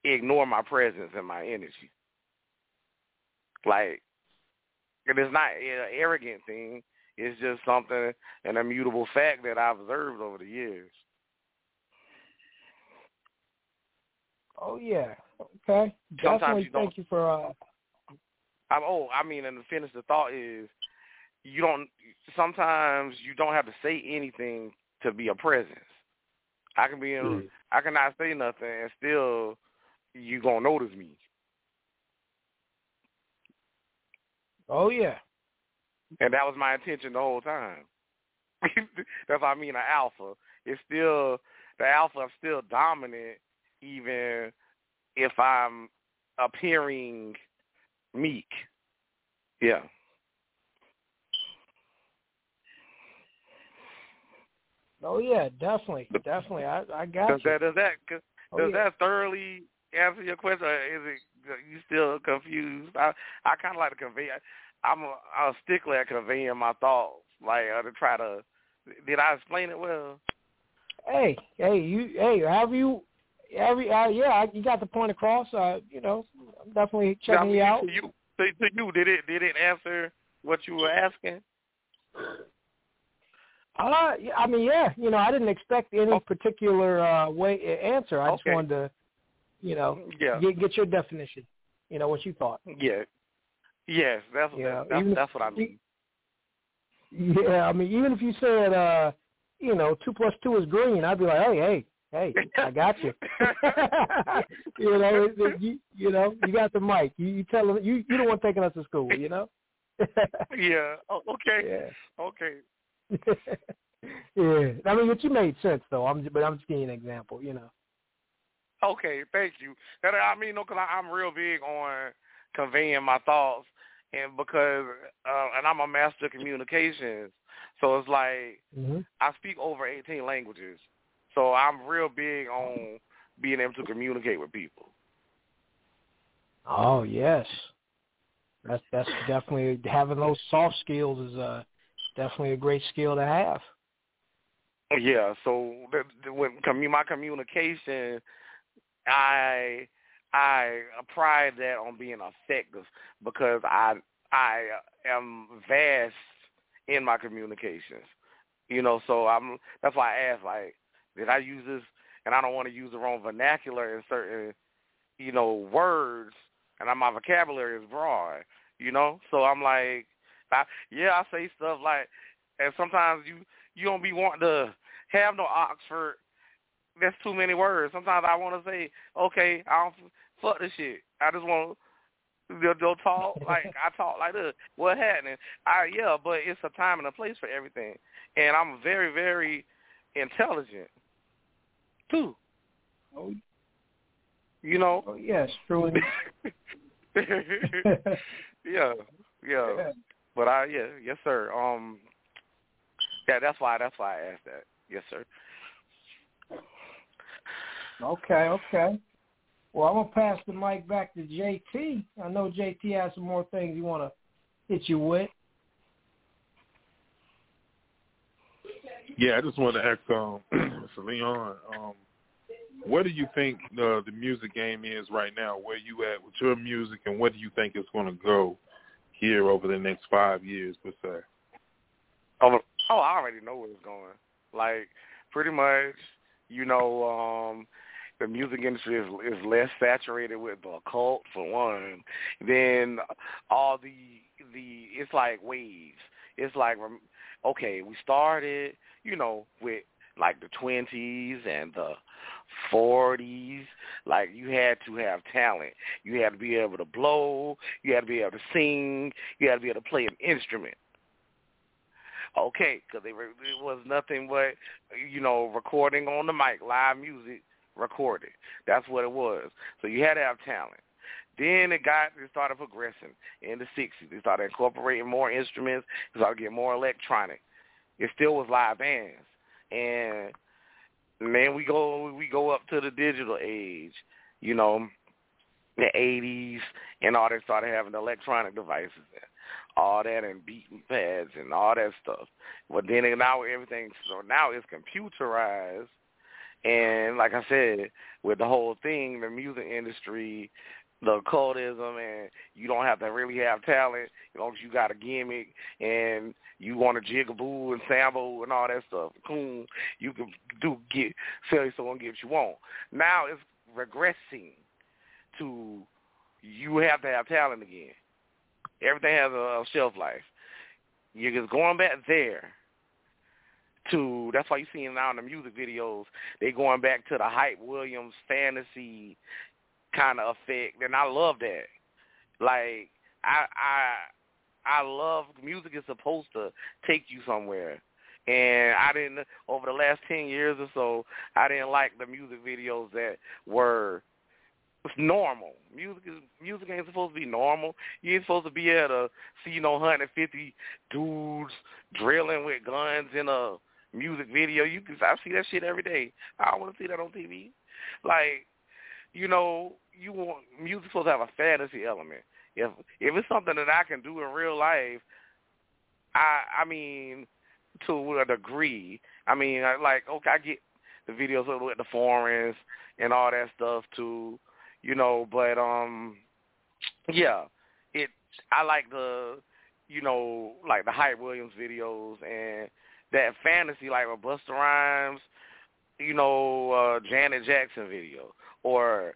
ignore my presence and my energy. Like, and it is not an arrogant thing. It's just something, an immutable fact that I've observed over the years. Oh yeah. Okay. Sometimes Definitely you don't- thank you for uh I'm, oh, I mean, and to finish the thought is, you don't. Sometimes you don't have to say anything to be a presence. I can be in. Mm. I cannot say nothing and still you gonna notice me. Oh yeah. And that was my intention the whole time. That's what I mean. An alpha. It's still the alpha. is still dominant, even if I'm appearing meek. Yeah. Oh yeah, definitely. Definitely. I I got Does you. that does that does Oh, yeah. that thoroughly answer your question? Or is it are you still confused? I I kind of like to convey. I'm a, I'm a stickler at conveying my thoughts, like uh, to try to. Did I explain it well? Hey, hey, you hey, have you every uh, yeah, you got the point across. Uh, you know, I'm definitely checking I mean, you out. To you, to, to you, did it did it answer what you were asking? Uh, I mean, yeah, you know, I didn't expect any particular uh, way answer. I just Okay. wanted to, you know, Yeah. get get your definition. You know what you thought. Yeah. Yes, that's Yeah, that's, even- that's what I mean. Yeah, I mean, even if you said, uh, you know, two plus two is green, I'd be like, hey, hey, hey, I got you. you know, it- it- you, you know, you got the mic. You, you tell them you you don't want taking us to school. You know. Yeah. Oh, okay. Yeah. Okay. yeah, I mean, but you made sense though. I'm, but I'm just giving you an example. You know. Okay, thank you. That I mean, no, because I'm real big on conveying my thoughts, and because uh, and I'm a master of communications, so it's like hmm I speak over 18 languages, so I'm real big on being able to communicate with people. Oh yes, that's that's definitely having those soft skills is uh definitely a great skill to have. Yeah, so when my communication, I I pride that on being effective because I I am vast in my communications. You know, so I'm that's why I ask like, did I use this? And I don't want to use the wrong vernacular in certain, you know, words, and my vocabulary is broad. You know, so I'm like, I, yeah, I say stuff like, and sometimes you you don't be wanting to have no Oxford. That's too many words. Sometimes I want to say, okay, I don't fuck this shit. I just want to go talk like I talk like this. What happening? I yeah, but it's a time and a place for everything, and I'm very very intelligent too. Oh, You know. oh yes, truly. yeah, yeah. But I yeah, yes sir. Um yeah, that's why that's why I asked that. Yes, sir. Okay, okay. Well, I'm gonna pass the mic back to JT. I know JT has some more things you want to hit you with. Yeah, I just wanted to ask um, Mr. Léon, um, where do you think uh, the music game is right now? Where you at with your music, and where do you think it's going to go here over the next five years, per se? Oh, oh, I already know where it's going. Like pretty much, you know, um the music industry is is less saturated with the occult for one. Then all the the it's like waves. It's like okay, we started, you know, with like the twenties and the forties. Like you had to have talent. You had to be able to blow. You had to be able to sing. You had to be able to play an instrument. Okay, because were, it was nothing but you know recording on the mic, live music recorded. That's what it was. So you had to have talent. Then it got it started progressing in the '60s. They started incorporating more instruments. They started getting more electronic. It still was live bands, and man, we go we go up to the digital age. You know, the '80s and all. They started having electronic devices. And all that and beating pads and all that stuff. But then now everything so now it's computerized and like I said, with the whole thing, the music industry, the occultism, and you don't have to really have talent. You know, you got a gimmick and you want to jigaboo and sample and all that stuff. Cool, you can do get sell someone get what you want. Now it's regressing to you have to have talent again. Everything has a shelf life. You're just going back there to that's why you see now in the music videos they going back to the Hype Williams fantasy kind of effect and I love that. Like I I I love music is supposed to take you somewhere. And I didn't over the last ten years or so I didn't like the music videos that were normal. Music is music ain't supposed to be normal. You ain't supposed to be able to see you know 150 dudes drilling with guns in a music video. You can I see that shit every day. I don't want to see that on TV. Like, you know, you want music supposed to have a fantasy element. If if it's something that I can do in real life, I I mean, to a degree. I mean, I, like okay, I get the videos with the foreigns and all that stuff too, you know. But um, yeah, it. I like the, you know, like the Hype Williams videos and that fantasy like a Busta Rhymes, you know, uh Janet Jackson video or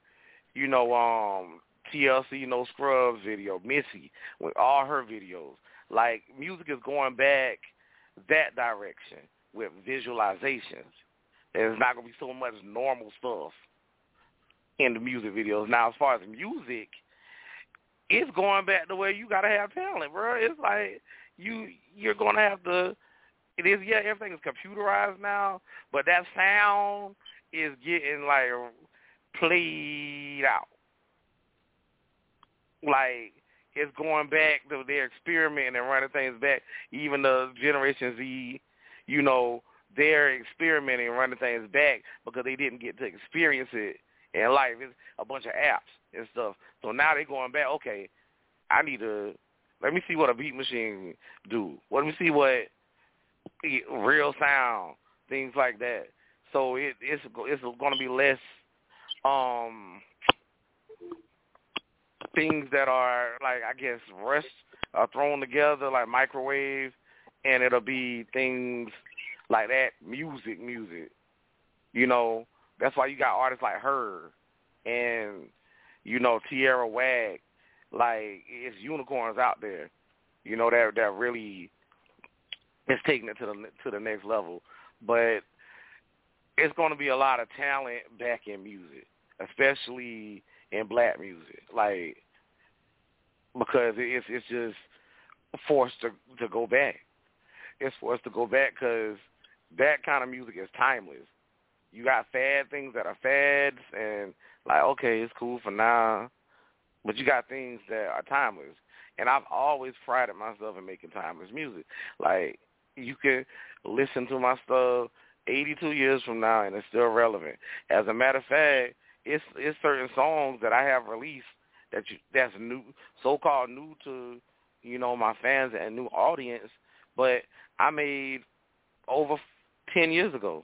you know, um TLC you know Scrubs video, Missy, with all her videos. Like music is going back that direction with visualizations. There's not gonna be so much normal stuff in the music videos. Now as far as music, it's going back the way you gotta have talent, bro. It's like you you're gonna have to it is yeah, everything is computerized now, but that sound is getting like played out. Like it's going back to their experimenting and running things back. Even the Generation Z, you know, they're experimenting and running things back because they didn't get to experience it in life. It's a bunch of apps and stuff. So now they're going back. Okay, I need to let me see what a beat machine do. Let me see what real sound, things like that. So it, it's it's going to be less um things that are like I guess rushed are thrown together like microwave, and it'll be things like that. Music, music. You know, that's why you got artists like her and you know Tierra Whack. Like it's unicorns out there. You know that that really it's taking it to the to the next level. But it's going to be a lot of talent back in music, especially in black music, like because it's it's just forced to to go back. It's forced to go back because that kind of music is timeless. You got fad things that are fads, and like okay, it's cool for now, but you got things that are timeless. And I've always prided myself in making timeless music. Like you can listen to my stuff 82 years from now and it's still relevant. As a matter of fact, it's it's certain songs that I have released that you that's new, so-called new to you know my fans and new audience, but I made over 10 years ago.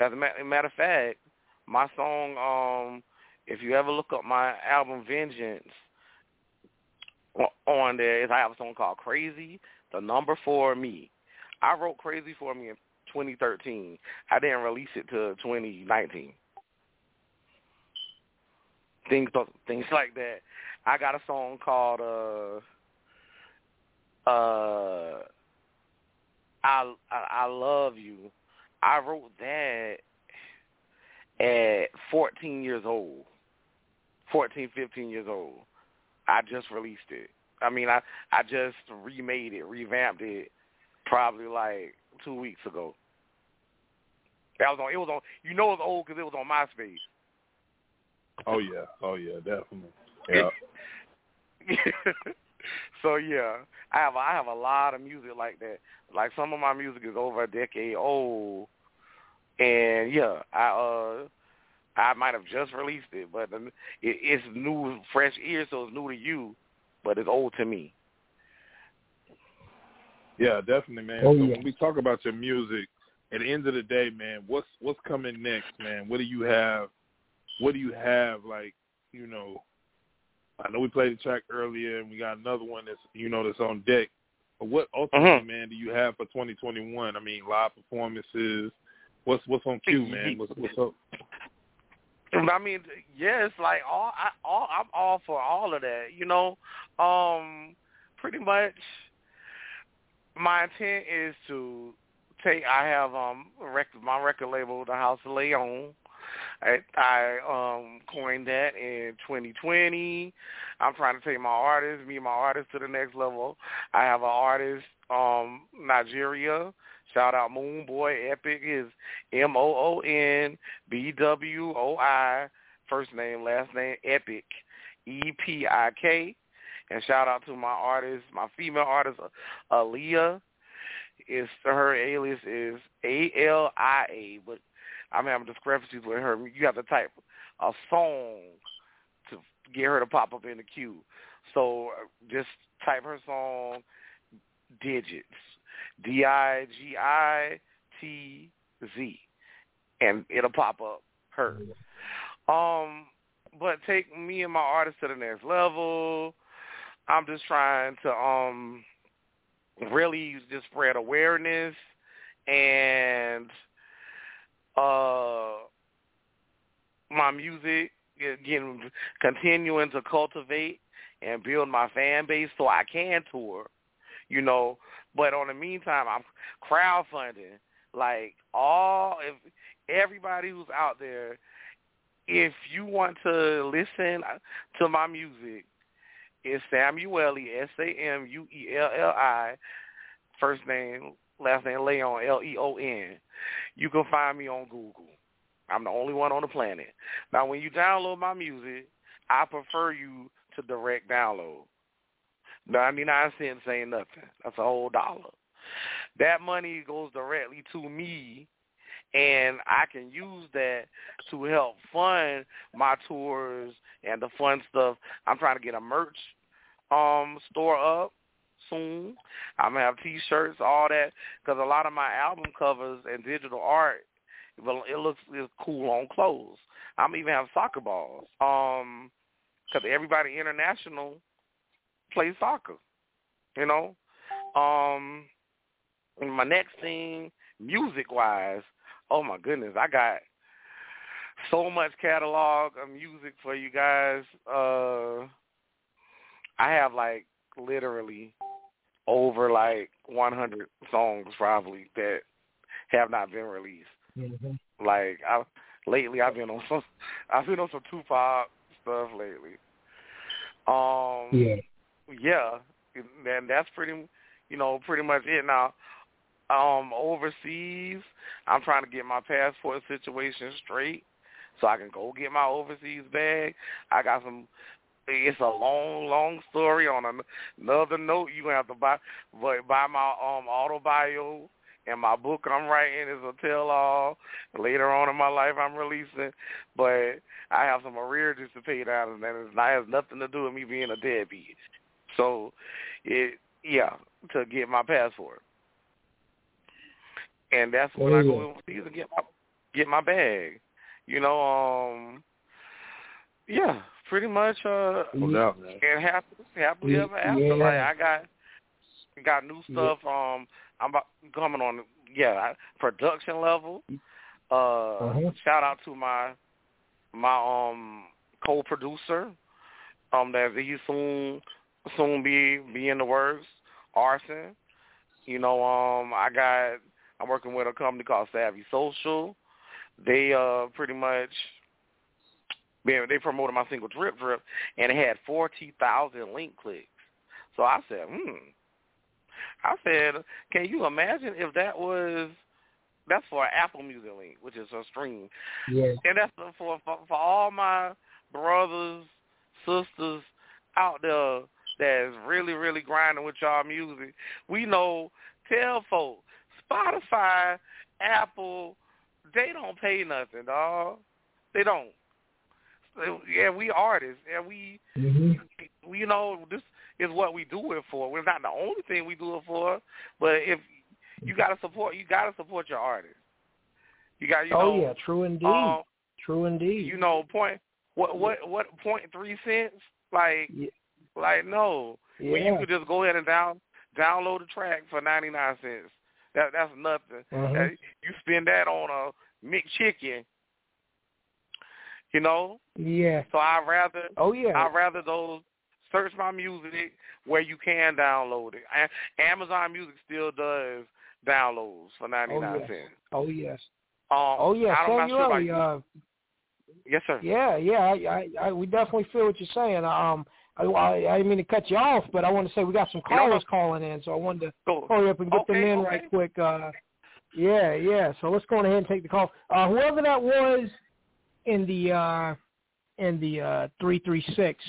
As a matter of fact, my song, um, if you ever look up my album Vengeance on there, I have a song called Crazy, the number for me. I wrote Crazy for Me in 2013. I didn't release it till 2019. Things things like that. I got a song called uh uh I I, I love you. I wrote that at 14 years old. 14, 15 years old. I just released it. I mean, I I just remade it, revamped it probably like two weeks ago. That was on. It was on. You know, it was old because it was on MySpace. Oh yeah. Oh yeah. Definitely. Yeah. so yeah, I have I have a lot of music like that. Like some of my music is over a decade old, and yeah, I uh I might have just released it, but it, it's new, fresh ear, so it's new to you, but it's old to me. Yeah, definitely, man. Oh, so yeah. when we talk about your music, at the end of the day, man, what's what's coming next, man? What do you have? What do you have? Like, you know, I know we played the track earlier, and we got another one that's you know that's on deck. But what ultimately, Mhm. man, do you have for 2021? I mean, live performances. What's what's on cue, man? What's what's up? I mean, yes, like all, I, all, I'm all for all of that. You know, um, pretty much. My intent is to take. I have um record, my record label, the House of Léon. I, I um coined that in 2020. I'm trying to take my artist, me and my artist to the next level. I have an artist, um, Nigeria. Shout out Moonbwoi Epik is M O O N B W O I first name, last name Epic. E P I K. And shout out to my artist, my female artist Aaliyah. Is her alias is A L I A, but I'm having discrepancies with her. You have to type a song to get her to pop up in the queue. So uh, just type her song Digitz. D I G I T Z and it'll pop up her. Um but take me and my artist to the next level. I'm just trying to um really just spread awareness and uh my music again continuing to cultivate and build my fan base so I can tour, you know. But on the meantime, I'm crowdfunding. Like all, if everybody who's out there, if you want to listen to my music, it's Samuélli S A M U E L L I, first name, last name Léon L E O N. You can find me on Google. I'm the only one on the planet. Now, when you download my music, I prefer you to direct download. 99 cents ain't nothing. That's a whole dollar. That money goes directly to me, and I can use that to help fund my tours and the fun stuff. I'm trying to get a merch um store up soon. I'm gonna have T-shirts, all that, because a lot of my album covers and digital art, well, it looks it's cool on clothes. I'm even have soccer balls, um, because everybody international plays soccer, you know. Um, and my next thing, music wise, oh my goodness, I got so much catalog of music for you guys. Uh, I have like literally over like 100 songs probably that have not been released. Mm-hmm. Like I lately, I've been on some, I've been on some Tupac stuff lately. Um, Yeah. yeah, and that's pretty, you know, pretty much it. Now, um, overseas, I'm trying to get my passport situation straight so I can go get my overseas bag. I got some. It's a long, long story. On another note, you have to buy, but buy my um auto bio and my book I'm writing is a tell-all. Later on in my life, I'm releasing, but I have some arrearages to pay down, and that is- that has nothing to do with me being a deadbeat. So, it yeah, to get my passport, and that's when Oh, I go overseas and get my get my bag. You know, um, yeah, pretty much. Uh, No and happy, happily ever after. yeah. Like I got got new stuff. Um, I'm about coming on. Yeah, production level. Uh, Uh-huh. shout out to my my um co-producer. Um, that he soon soon be be in the works. Arson. You know, um, I got. I'm working with a company called Savvy Social. They uh pretty much they they promoted my single Drip Drip, and it had forty thousand link clicks. So I said, hmm. I said, can you imagine if that was that's for Apple Music link, which is a stream, Yeah. and that's for for, for all my brothers, sisters out there that's really really grinding with y'all music. We know, tell folks, Spotify, Apple, they don't pay nothing, dog. They don't. Yeah, we artists, and we, mm-hmm. we, you know, this is what we do it for. We're not the only thing we do it for, but if you got to support, you got to support your artists. You got, you know, oh yeah, true indeed, um, true indeed. you know, point what what what point three cents? Like, Yeah. like no, when you could just go ahead and down download a track for ninety nine cents. That that's nothing. Mhm. That- you spend that on a McChicken. You know, Yeah. so I rather Oh yeah. I rather those search my music where you can download it. And Amazon Music still does downloads for ninety oh nine yes. cents. Oh yes. Um, Oh yeah. Not sure you. uh, Yes, sir. Yeah, yeah, I, I, I, we definitely feel what you're saying. Um, I, I, I didn't mean to cut you off, but I want to say we got some callers calling in, so I wanted to Go. hurry up and get them in okay. right quick. Uh, yeah, yeah. So let's go ahead and take the call. Uh, whoever that was in the uh, in the uh, three three six,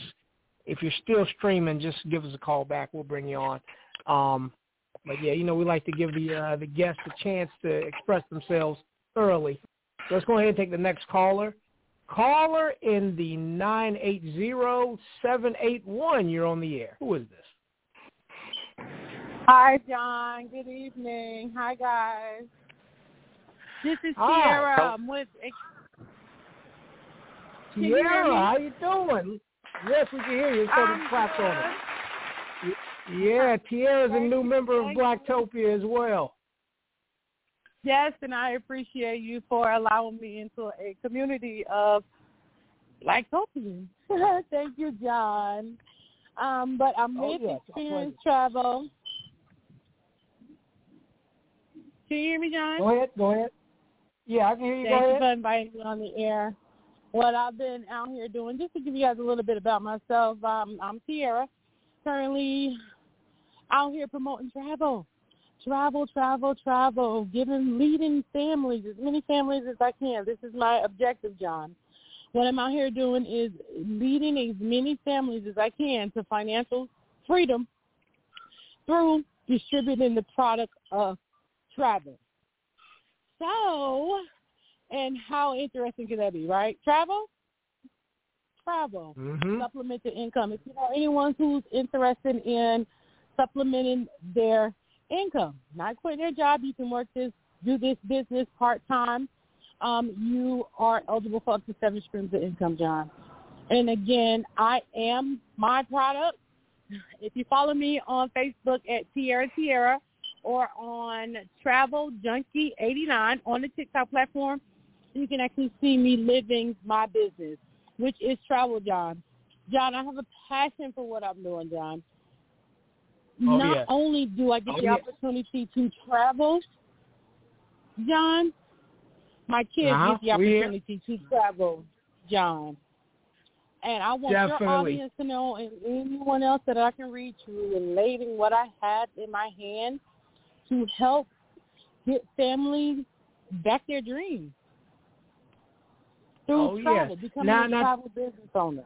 if you're still streaming, just give us a call back. We'll bring you on. Um, but yeah, you know we like to give the uh, the guests a chance to express themselves thoroughly. So let's go ahead and take the next caller. Caller in the nine eight zero seven eight one. You're on the air. Who is this? Hi, John. Good evening. Hi, guys. This is Hi. Sierra. I'm with. Can you hear Tiara, me? how you doing? Yes, we can hear you. So the claps on it. Yeah, Tiara's a new member of. Blacktopia as well. Yes, and I appreciate you for allowing me into a community of Blacktopians. Thank you, John. Um, but I'm Oh, with yes, Experience Travel. Can you hear me, John? Go ahead, go ahead. Yeah, I can hear you. Thank you for inviting me on the air. What I've been out here doing, just to give you guys a little bit about myself, um, I'm Sierra, currently out here promoting travel. Travel, travel, travel, giving, leading families, as many families as I can. This is my objective, John. What I'm out here doing is leading as many families as I can to financial freedom through distributing the product of travel. So, and how interesting could that be, right? Travel? Travel. Mm-hmm. Supplement the income. If you know anyone who's interested in supplementing their income, not quitting their job, you can work this, do this business part-time. Um, you are eligible for up to seven streams of income, John. And again, I am my product. If you follow me on Facebook at Tierra Tierra or on Travel Junkie 89 on the TikTok platform, you can actually see me living my business, which is travel, John. John, I have a passion for what I'm doing, John. Oh, Not yeah. only do I get Oh, the yeah. opportunity to travel, John, my kids Uh-huh. get the opportunity to travel, John. And I want your audience to know and anyone else that I can reach relating what I had in my hand to help get families back their dreams through Oh, yes. travel, becoming Now- a now- travel business owner.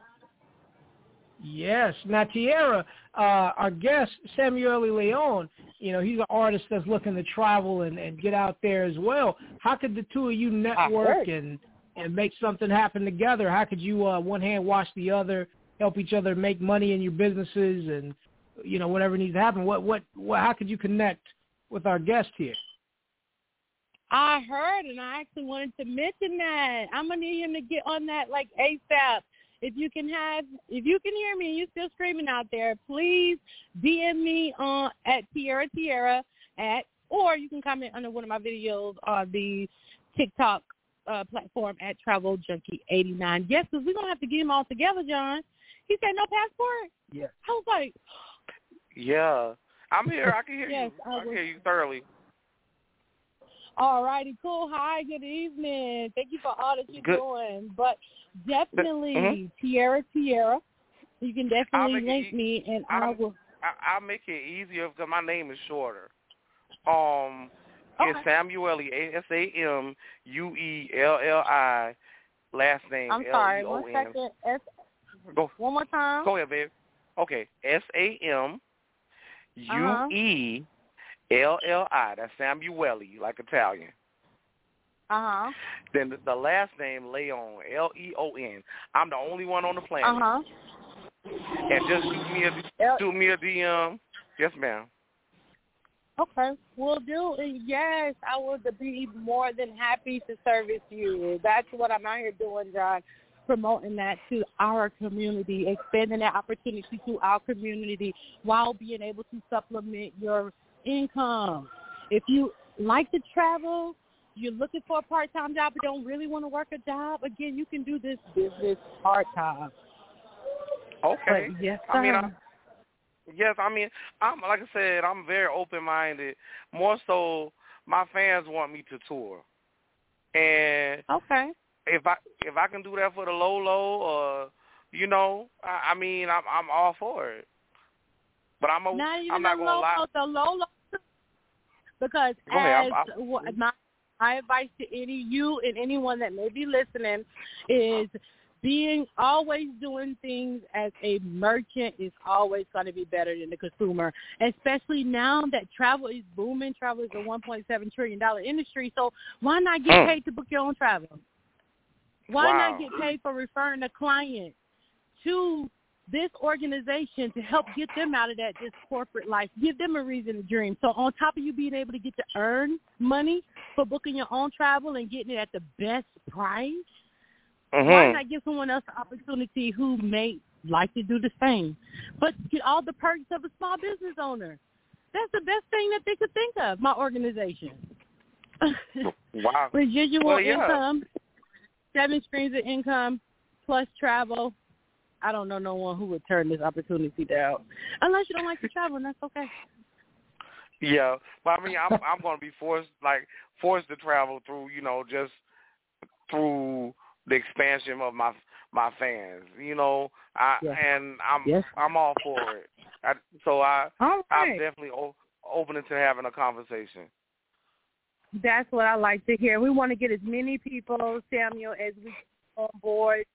Yes. Now, Tierra, uh, our guest, Samuélli Léon, you know, he's an artist that's looking to travel and, and get out there as well. How could the two of you network and, and make something happen together? How could you, uh, one hand wash the other, help each other make money in your businesses and, you know, whatever needs to happen? What, what, what how could you connect with our guest here? I heard, and I actually wanted to mention that. I'm gonna need him to get on that like ASAP. If you can have, if you can hear me, you're still screaming out there. Please DM me on at Tierra Tierra at, or you can comment under one of my videos on the TikTok uh, platform at Travel Junkie 89. Yes, because we're gonna have to get him all together, John. He said no passport. Yeah. I was like, Yeah, I'm here. I can hear Yes, you. I I can hear you thoroughly. All righty, cool. Hi, good evening. Thank you for all that you're Good. doing. But definitely, Mhm. Tierra Tierra. You can definitely link e- me, and I I'll- I, I'll make it easier because my name is shorter. Um, it's Okay. Samuélli, S A M U E L L I, last name I'm sorry. O One N. S. Go. One more time. Go ahead, babe. Okay, S A M U E. Uh-huh. U E L L I. That's Samuélli, like Italian. Uh huh. Then the, the last name Léon, L E O N. I'm the only one on the planet. Uh huh. And just shoot me a shoot me a DM. Yes, ma'am. Okay, we'll do. And yes, I would be more than happy to service you. That's what I'm out here doing, John. Promoting that to our community, expanding that opportunity to our community while being able to supplement your income. If you like to travel, you're looking for a part-time job but don't really want to work a job, again, you can do this business part-time. Okay. But yes, I mean, sir. I, yes, I mean, I'm like I said, I'm very open-minded. More so, my fans want me to tour, and okay, if I if I can do that for the low low, or you know, I, I mean, I'm I'm all for it. But I'm a, not even I'm not the gonna low, lie. the low, low, because Go ahead, as I'm- my my advice to any you and anyone that may be listening is being always doing things as a merchant is always going to be better than the consumer, especially now that travel is booming. Travel is a 1.7 trillion dollar industry, so why not get Mm. paid to book your own travel? Why Wow. not get paid for referring a client to this organization to help get them out of that just corporate life, give them a reason to dream. So on top of you being able to get to earn money for booking your own travel and getting it at the best price, why Mhm. not give someone else the opportunity who may like to do the same, but get all the perks of a small business owner? That's the best thing that they could think of. My organization. Wow. Residual Well, yeah. income, seven streams of income, plus travel. I don't know no one who would turn this opportunity down, unless you don't like to travel, and that's okay. Yeah, but I mean, I'm I'm going to be forced, like forced to travel through, you know, just through the expansion of my my fans. You know, I and I'm Yes. I'm all for it. I, so I All I'm definitely o- open to having a conversation. That's what I like to hear. We want to get as many people, Samuel, as we can on board.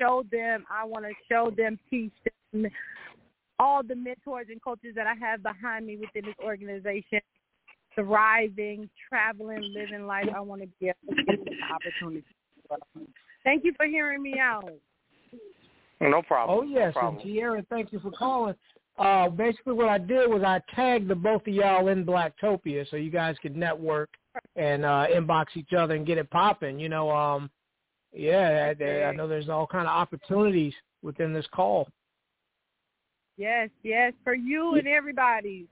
Show them. I want to show them, teach them all the mentors and coaches that I have behind me within this organization. Thriving, traveling, living life. I want to be able to give them the opportunity. Thank you for hearing me out. No problem. Oh yes, no and problem. Tierra, thank you for calling. Uh, basically, what I did was I tagged the both of y'all in Blacktopia so you guys could network and uh, inbox each other and get it popping. You know, um, yeah, I, I know there's all kind of opportunities within this call. Yes, yes, for you and everybody.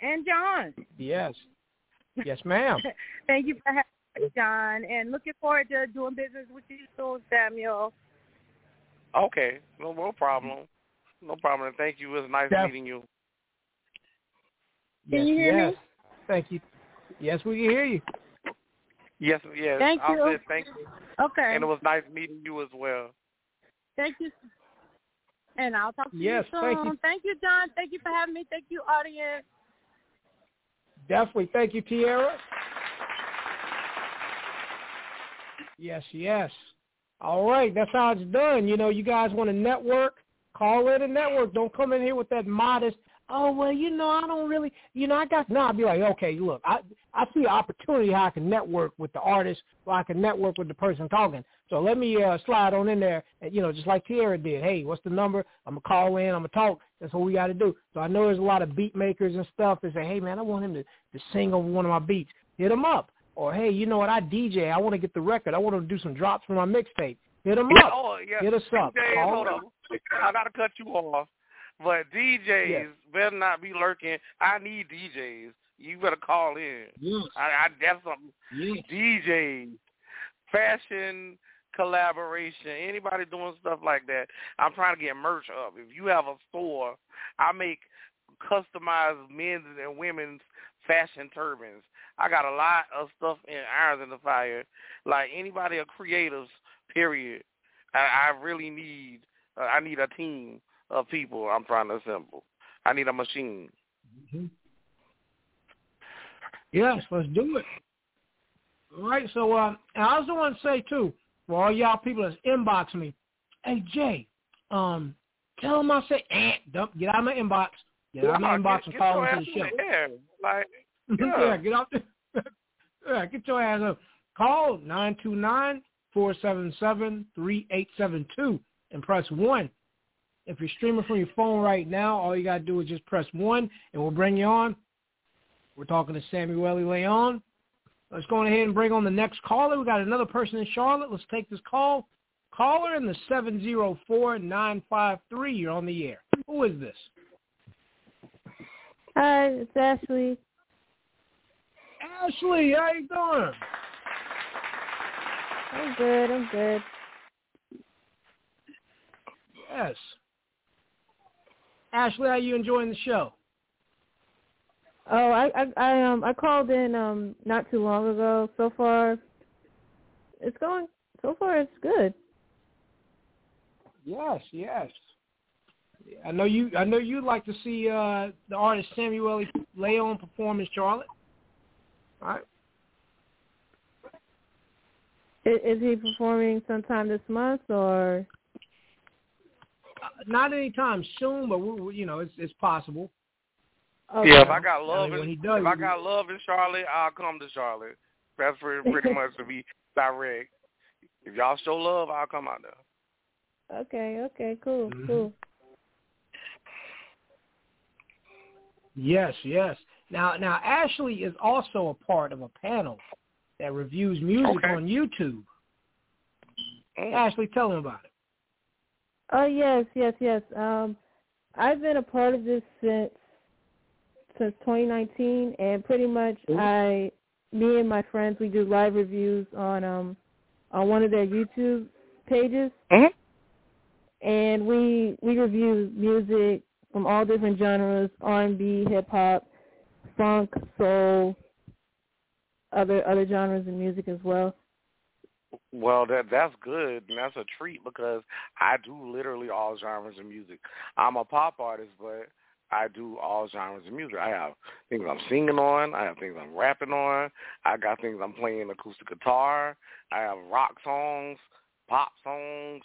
And John. Yes, yes, ma'am. Thank you for having us, John, and looking forward to doing business with you soon, Samuel. Okay, no no mm-hmm. problem. No problem. Thank you. It was nice Def- meeting you. Can yes, you hear yes. me? Thank you. Yes, we can hear you. Yes, yes. Thank I you. said thank you. Okay. And it was nice meeting you as well. Thank you. And I'll talk to Yes, you soon. thank you. Thank you, John. Thank you for having me. Thank you, audience. Definitely. Thank you, Tierra. Yes, yes. All right, that's how it's done. You know, you guys want to network, call in and network. Don't come in here with that modest, oh, well, you know, I don't really, you know, I got, no, I'd be like, okay, look, I I see an opportunity how I can network with the artist or I can network with the person talking. So let me uh, slide on in there, and, you know, just like Tierra did. Hey, what's the number? I'm going to call in. I'm going to talk. That's what we got to do. So I know there's a lot of beat makers and stuff that say, hey, man, I want him to, to sing over one of my beats. Hit him up. Or, hey, you know what, I DJ. I want to get the record. I want to do some drops for my mixtape. Hit him Yeah, up. oh, yeah. Hit us up. DJs, Call hold in. on. I gotta cut you off. But DJs Yes. better not be lurking. I need DJs. You better call in. Yes. I, I that's something. Yes. DJs, fashion collaboration, anybody doing stuff like that. I'm trying to get merch up. If you have a store, I make customized men's and women's fashion turbans. I got a lot of stuff in irons in the fire. Like anybody a creatives, period. I, I really need. Uh, I need a team of people. I'm trying to assemble. I need a machine. Yes, let's do it. All right, so uh, and I also want to say too, for all y'all people that's inbox me, hey Jay, um, tell them I say, eh, dump, get out of my inbox, get out of my inbox and call your into the show. there. Like, yeah, yeah. get out there. Yeah, get your ass up. Call nine two nine four seven seven three eight seven two and press one. If you're streaming from your phone right now, all you gotta do is just press one, and we'll bring you on. We're talking to Samuélli Léon. Let's go ahead and bring on the next caller. We got another person in Charlotte. Let's take this call. Caller in the seven zero four nine five three. You're on the air. Who is this? Hi, it's Ashley. Ashley, how you doing? I'm good. I'm good. Yes. Ashley, how are you enjoying the show? Oh, I I, I um I called in um not too long ago. So far, it's going. So far, it's good. Yes, yes. I know you. I know you'd like to see uh, the artist Samuélli Léon perform in Charlotte. All right. Is, is he performing sometime this month or? Uh, not anytime soon, but we, we, you know it's it's possible. Okay. Yeah, if I got love, I mean, in, he does, if I got love in Charlotte, I'll come to Charlotte. That's pretty, pretty much to be direct. If y'all show love, I'll come out there. Okay. Okay. Cool. Mm-hmm. Cool. Yes, yes. Now, now Ashley is also a part of a panel that reviews music okay. on YouTube. Hey, Ashley, tell them about it. Oh yes, yes, yes. Um, I've been a part of this since since 2019, and pretty much Mm-hmm. I, me and my friends, we do live reviews on um on one of their YouTube pages, mm-hmm. and we we review music from all different genres: R&B, hip hop, funk, soul, other other genres of music as well. Well, that that's good, and that's a treat because I do literally all genres of music. I'm a pop artist, but I do all genres of music. I have things I'm singing on. I have things I'm rapping on. I got things I'm playing acoustic guitar. I have rock songs, pop songs.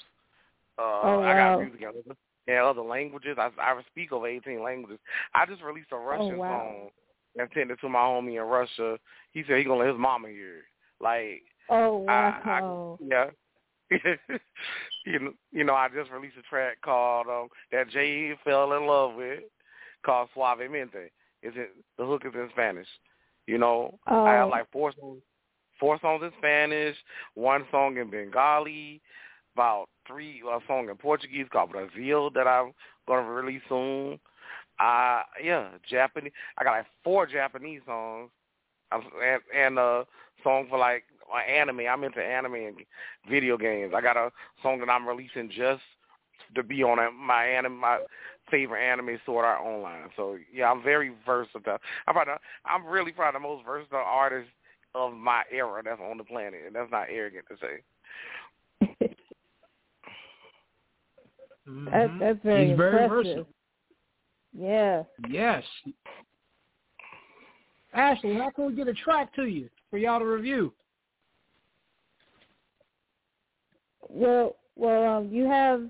Uh, oh, wow. I got music in other, in other languages. I, I speak over 18 languages. I just released a Russian oh, wow. song and sent it to my homie in Russia. He said he gonna let his mama hear. It. Like, oh wow, I, I, yeah. you know, you know, I just released a track called um, that Jay fell in love with, called Suavemente. Is it the hook is in Spanish? You know, oh. I have like four songs, four songs in Spanish, one song in Bengali, about three a song in Portuguese called Brazil that I'm gonna release soon. Uh yeah, Japanese. I got like four Japanese songs, and and a song for like anime. I'm into anime and video games. I got a song that I'm releasing just to be on my anime, my favorite anime Sword Art Online. So yeah, I'm very versatile. I'm probably, I'm really probably the most versatile artist of my era that's on the planet, and that's not arrogant to say. mm-hmm. That's that's very He's impressive. very versatile. Yeah. Yes. Ashley, how can we get a track to you for y'all to review? Well, well, um, you have.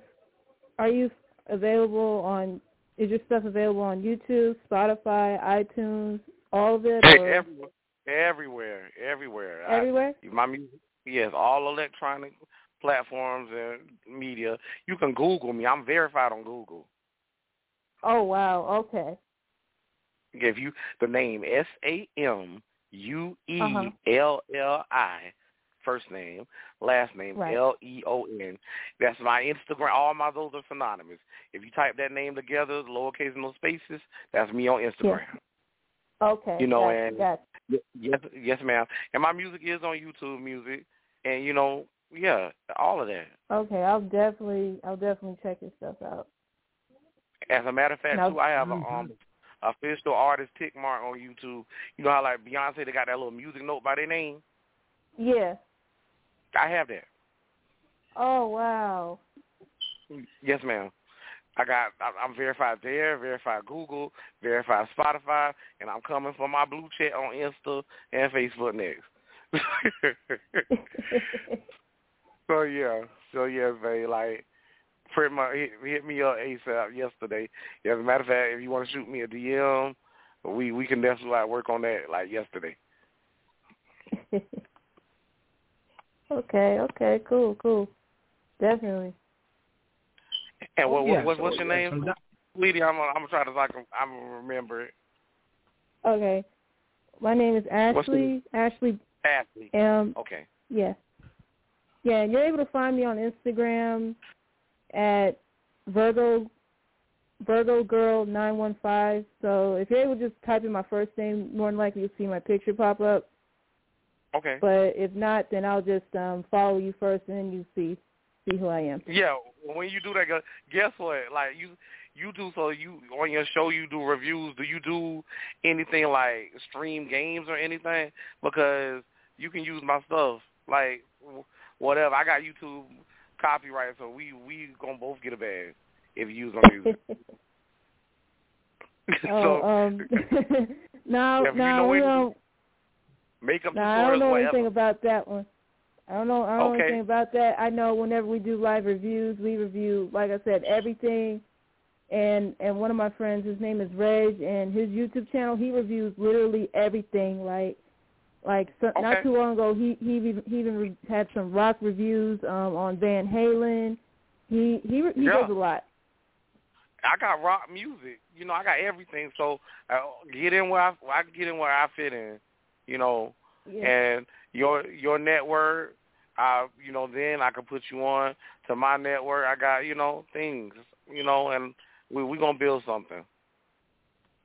Are you available on? Is your stuff available on YouTube, Spotify, iTunes, all of it? Hey, everywhere, everywhere, everywhere. Everywhere. I, my music, yes, all electronic platforms and media. You can Google me. I'm verified on Google. Oh wow. Okay. Give you the name S A M U E L L I. Uh-huh. L L I, first name, last name Right. L E O N. That's my Instagram. All my those are synonymous. If you type that name together, lowercase and no spaces, that's me on Instagram. Okay. You know, and y- yes, yes, ma'am. And my music is on YouTube Music, and you know, yeah, all of that. Okay, I'll definitely, I'll definitely check your stuff out. As a matter of fact, Now- too, I have a Mhm. um official artist tick mark on YouTube. You know how like Beyonce, they got that little music note by their name. Yeah. I have that. Oh wow. Yes, ma'am. I got. I'm verified there, verified Google, verified Spotify, and I'm coming for my blue check on Insta and Facebook next. so yeah, so yeah, babe. Like pretty much hit, hit me up ASAP yesterday. As a matter of fact, if you want to shoot me a DM, we we can definitely like work on that like yesterday. okay, okay, cool, cool. Definitely. And what, yeah, what, so, what's your name, so Lady? I'm gonna, I'm gonna try to like I'm gonna remember it. Okay. My name is Ashley. Ashley Ashley. Um Okay. yeah. Yeah, and you're able to find me on Instagram at Virgo Virgo Girl nine one five. So if you're able to just type in my first name, more than likely you'll see my picture pop up. Okay. But if not, then I'll just um follow you first and then you see see who I am. Yeah, when you do that, guess what? Like you, you do so you on your show you do reviews. Do you do anything like stream games or anything? Because you can use my stuff like whatever. I got YouTube copyright, so we we gonna both get a bag if you use my music. oh, um no, If you know we anything, don't Makeup No, I don't know whatever. anything about that one. I don't know. I don't know anything about that. I know whenever we do live reviews, we review, like I said, everything. And and one of my friends, his name is Reg, and his YouTube channel, he reviews literally everything. Like like so, Okay. not too long ago, he he even- he even re- had some rock reviews um on Van Halen. He he re- he Yeah. does a lot. I got rock music. You know, I got everything. So uh, get in where I, I get in where I fit in. You know, Yeah. and your your network, I you know then I can put you on to my network. I got you know things. You know, and we we gonna build something.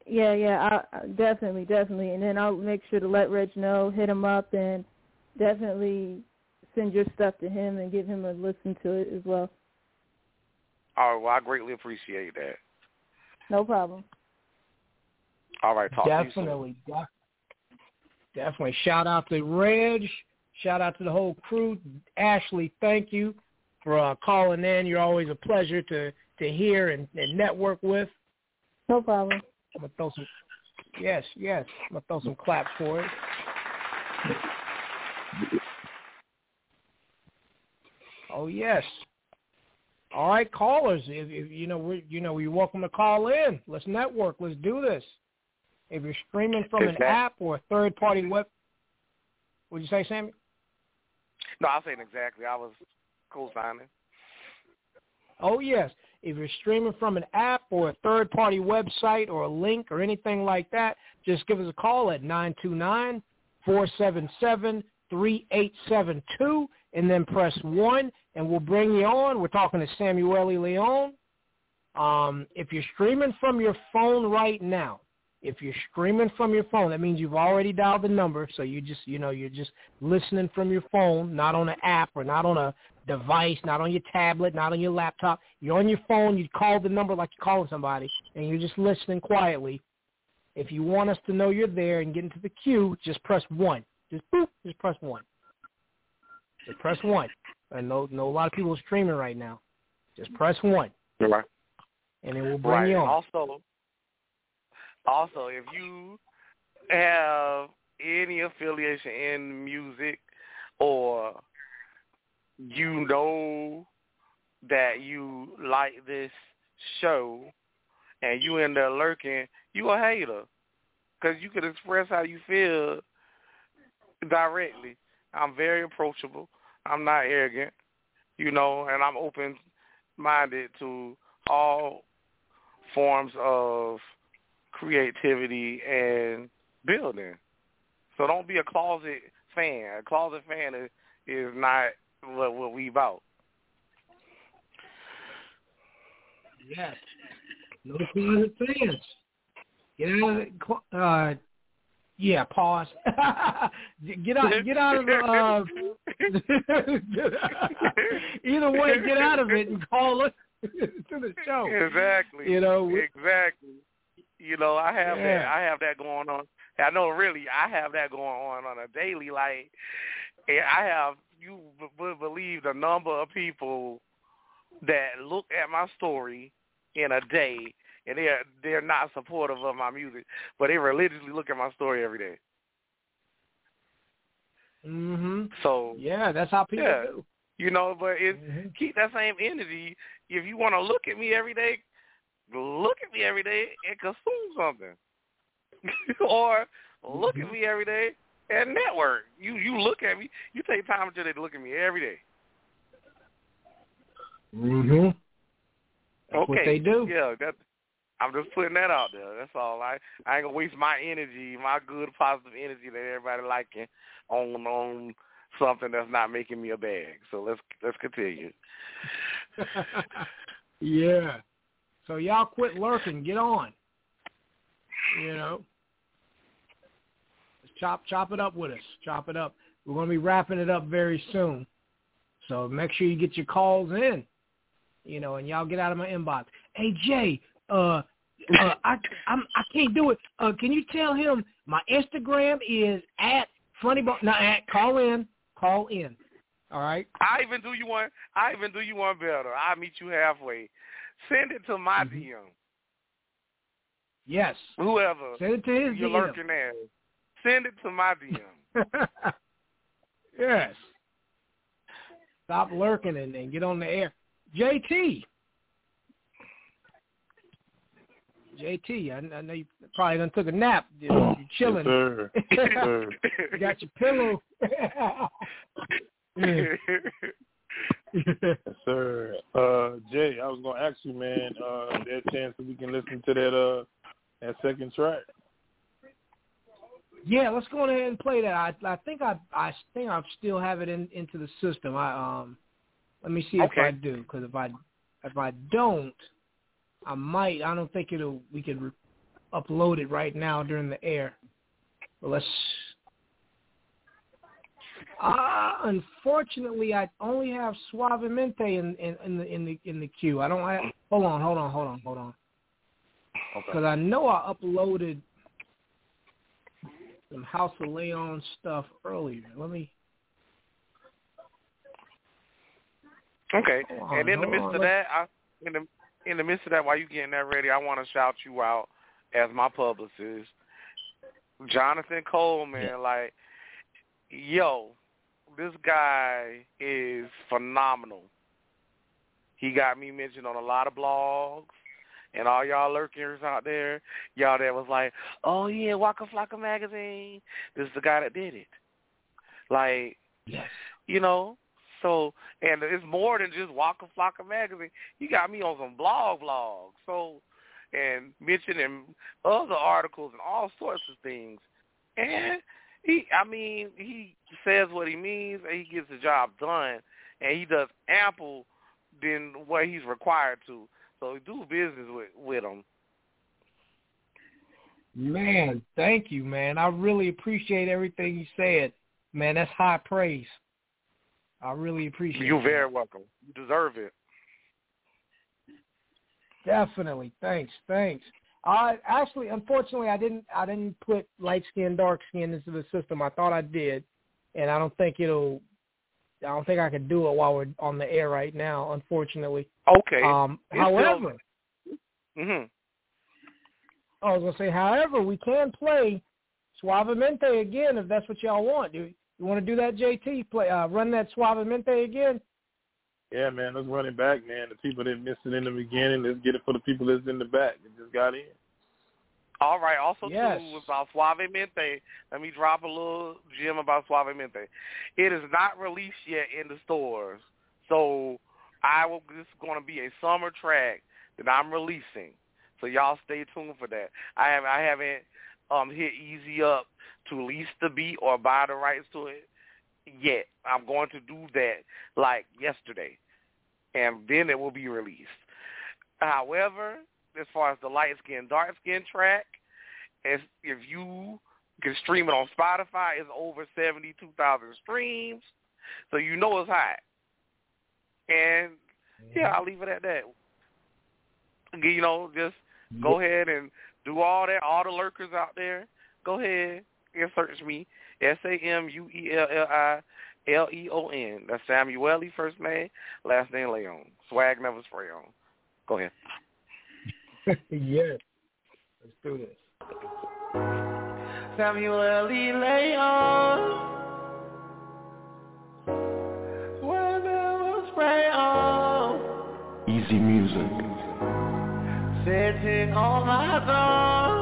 Yeah, yeah, I, I, definitely, definitely. And then I'll make sure to let Reg know, hit him up, and definitely send your stuff to him and give him a listen to it as well. All right. Well, I greatly appreciate that. No problem. All right. Talk to you soon. Definitely, def- definitely. Shout out to Reg. Shout out to the whole crew. Ashley, thank you for uh, calling in. You're always a pleasure to to hear and, and network with. No problem. I'm gonna throw some. Yes, yes. I'm gonna throw some claps for it. Oh yes. All right, callers. If, if you know, we, you know, you're welcome to call in. Let's network. Let's do this. If you're streaming from an app or a third-party web, would you say, Sammy? No, I was saying exactly. I was co-signing. Oh yes. If you're streaming from an app or a third-party website or a link or anything like that, just give us a call at nine two nine four seven seven three eight seven two, and then press one, and we'll bring you on. We're talking to Samuélli Léon. Um, if you're streaming from your phone right now, if you're streaming from your phone, that means you've already dialed the number. So you just, you know, you're just listening from your phone, not on an app or not on a device, not on your tablet, not on your laptop. You're on your phone. You call the number like you're calling somebody, and you're just listening quietly. If you want us to know you're there and get into the queue, just press one. Just boop, just press one. Just press one. I know, know a lot of people are streaming right now. Just press one, Right. and then we'll bring Right. you on. Also, also, if you have any affiliation in music or you know that you like this show and you in there lurking, you a hater because you can express how you feel directly. I'm very approachable. I'm not arrogant, you know, and I'm open-minded to all forms of creativity and building. So don't be a closet fan. A closet fan is, is not what, what we about. Yes. No closet fans. Get out of the, cl- uh, yeah, pause. get out, get out of the, uh, either way, get out of it and call us to the show. Exactly. You know, exactly. You know, I have that. I have that going on. I know, really, I have that going on on a daily. Like, and I have you would believe the number of people that look at my story in a day and they're they're not supportive of my music, but they religiously look at my story every day. Mhm. So Yeah, that's how people Yeah. do. you know, but it Mm-hmm. keep that same energy. If you want to look at me every day, look at me every day and consume something, or look Mm-hmm. at me every day and network. You you look at me. You take time until they look at me every day. Mhm. That's okay. they do. Yeah, that. I'm just putting that out there. That's all. I I ain't gonna waste my energy, my good positive energy that everybody liking on on something that's not making me a bag. So let's let's continue. yeah. So y'all quit lurking. Get on. You know. Chop chop it up with us. Chop it up. We're gonna be wrapping it up very soon. So make sure you get your calls in. You know, and y'all get out of my inbox. Hey Jay, uh, uh I I'm I can't do it. Uh can you tell him my Instagram is at funny bone no at call in. Call in. All right. I even do you one. I even do you one better. I meet you halfway. Send it to my Mm-hmm. DM. Yes. Whoever. Send it to his You're DM. lurking ass. Send it to my DM. yes. Stop lurking and, and get on the air. JT. JT, I, I know you probably done took a nap. You're, you're chilling. sir. Yes, sir. you got your pillow. Yes, sir. Uh, Jay, I was gonna ask you, man. Uh, is a chance that we can listen to that uh that second track? Yeah, let's go ahead and play that. I I think I I think I still have it in into the system. I um let me see if I do because if I if I don't, I might. I don't think it'll we can re- upload it right now during the air. But let's. Uh, unfortunately, I only have Suavemente in, in in the in the in the queue. I don't have. Hold on, hold on, hold on, hold on. Because I know I uploaded some House of Léon stuff earlier. Let me. Okay. On, and in the midst on, of that, I in the in the midst of that, while you getting that ready, I want to shout you out as my publicist, Jonathan Coleman. Like, yo, this guy is phenomenal. He got me mentioned on a lot of blogs. And all y'all lurkers out there, y'all that was like, oh yeah, Waka Flocka magazine. This is the guy that did it. Like, yes. you know, so and it's more than just Waka Flocka magazine. He got me on some blog blogs. So and mentioning other articles and all sorts of things. And he I mean, he says what he means and he gets the job done and he does ample than what he's required to. So do business with with him. Man, thank you, man. I really appreciate everything you said. Man, that's high praise. I really appreciate You're it. very welcome. You deserve it. Definitely. Thanks. Thanks. I actually, unfortunately, I didn't. I didn't put light skin, dark skin into the system. I thought I did, and I don't think it'll. I don't think I could do it while we're on the air right now. Unfortunately. Okay. Um. However, hmm I was gonna say, however, we can play Suavemente again if that's what y'all want. Do you want to do that, JT? Play, uh, run that Suavemente again. Yeah, man, let's run it back, man. The people that missed it in the beginning, let's get it for the people that's in the back that just got in. All right. Also, Yes. too, about Suavemente, let me drop a little gem about Suavemente. It is not released yet in the stores, so I will. This is going to be a summer track that I'm releasing. So y'all stay tuned for that. I have I haven't um hit easy up to lease the beat or buy the rights to it yet. I'm going to do that like yesterday, and then it will be released. However, as far as the light skin, dark skin track, as if you can stream it on Spotify, it's over seventy two thousand streams, so you know it's hot. And yeah, mm-hmm. I'll leave it at that. You know, just go ahead and do all that. All the lurkers out there, go ahead and search me. S A M U E L L I L E O N. That's Samuélli first name, last name Léon. Swag never spray on. Go ahead. yes. Let's do this. Samuel E. Leon. Where spray on. Easy music. Sitting on my throne.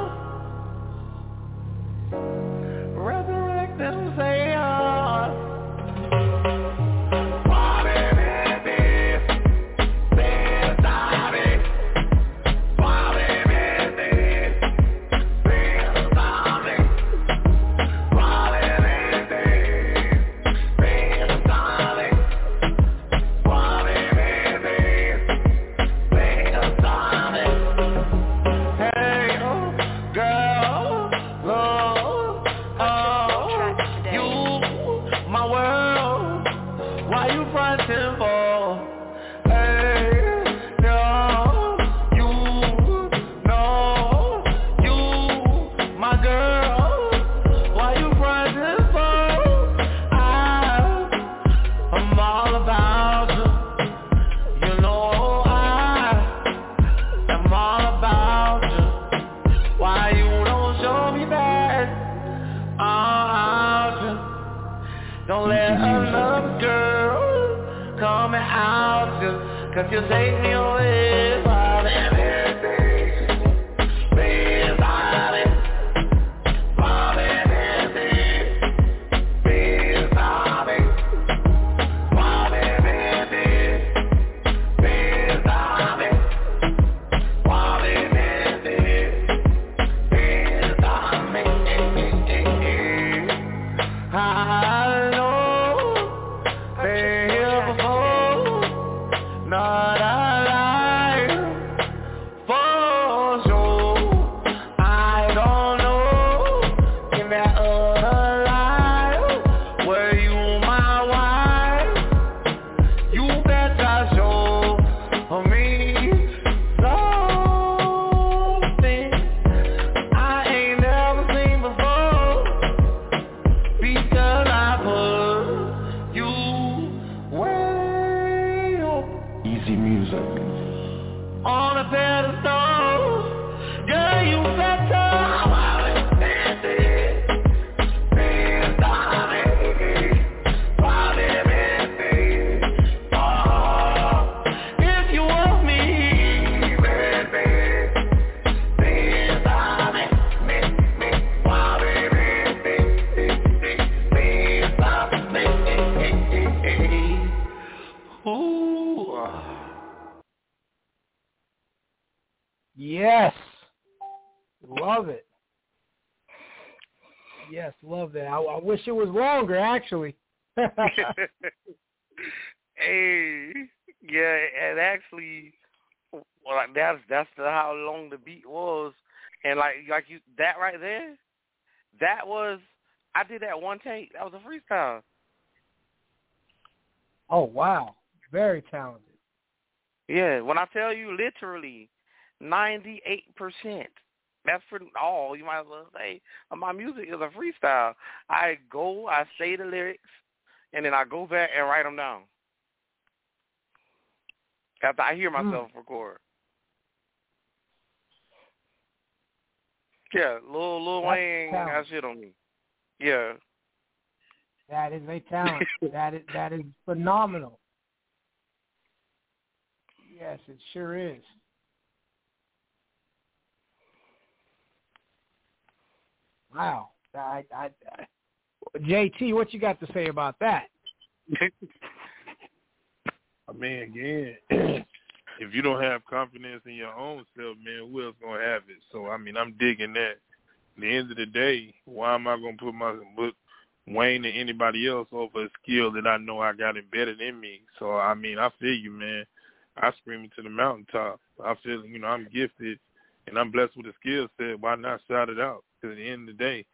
It was longer, actually. hey, yeah, and actually, well, like that's that's the, how long the beat was, and like like you that right there, that was I did that one take. That was a freestyle. oh, wow. Very talented. Yeah, when I tell you literally ninety eight percent. That's for all you might as well say. My music is a freestyle. I go, I say the lyrics, and then I go back and write them down. After I hear hmm. myself record. Yeah, Lil Lil That's Wayne got shit on me. Yeah. That is a talent. that is that is phenomenal. Yes, it sure is. Wow. I, I, I, JT, what you got to say about that? I mean, again, if you don't have confidence in your own self, man, who else gonna have it? So I mean, I'm digging that. At the end of the day, why am I gonna put my book Wayne and anybody else over a skill that I know I got embedded in me? So I mean, I feel you, man. I scream it to the mountaintop. I feel, you know, I'm gifted and I'm blessed with a skill set. Why not shout it out? Because at the end of the day,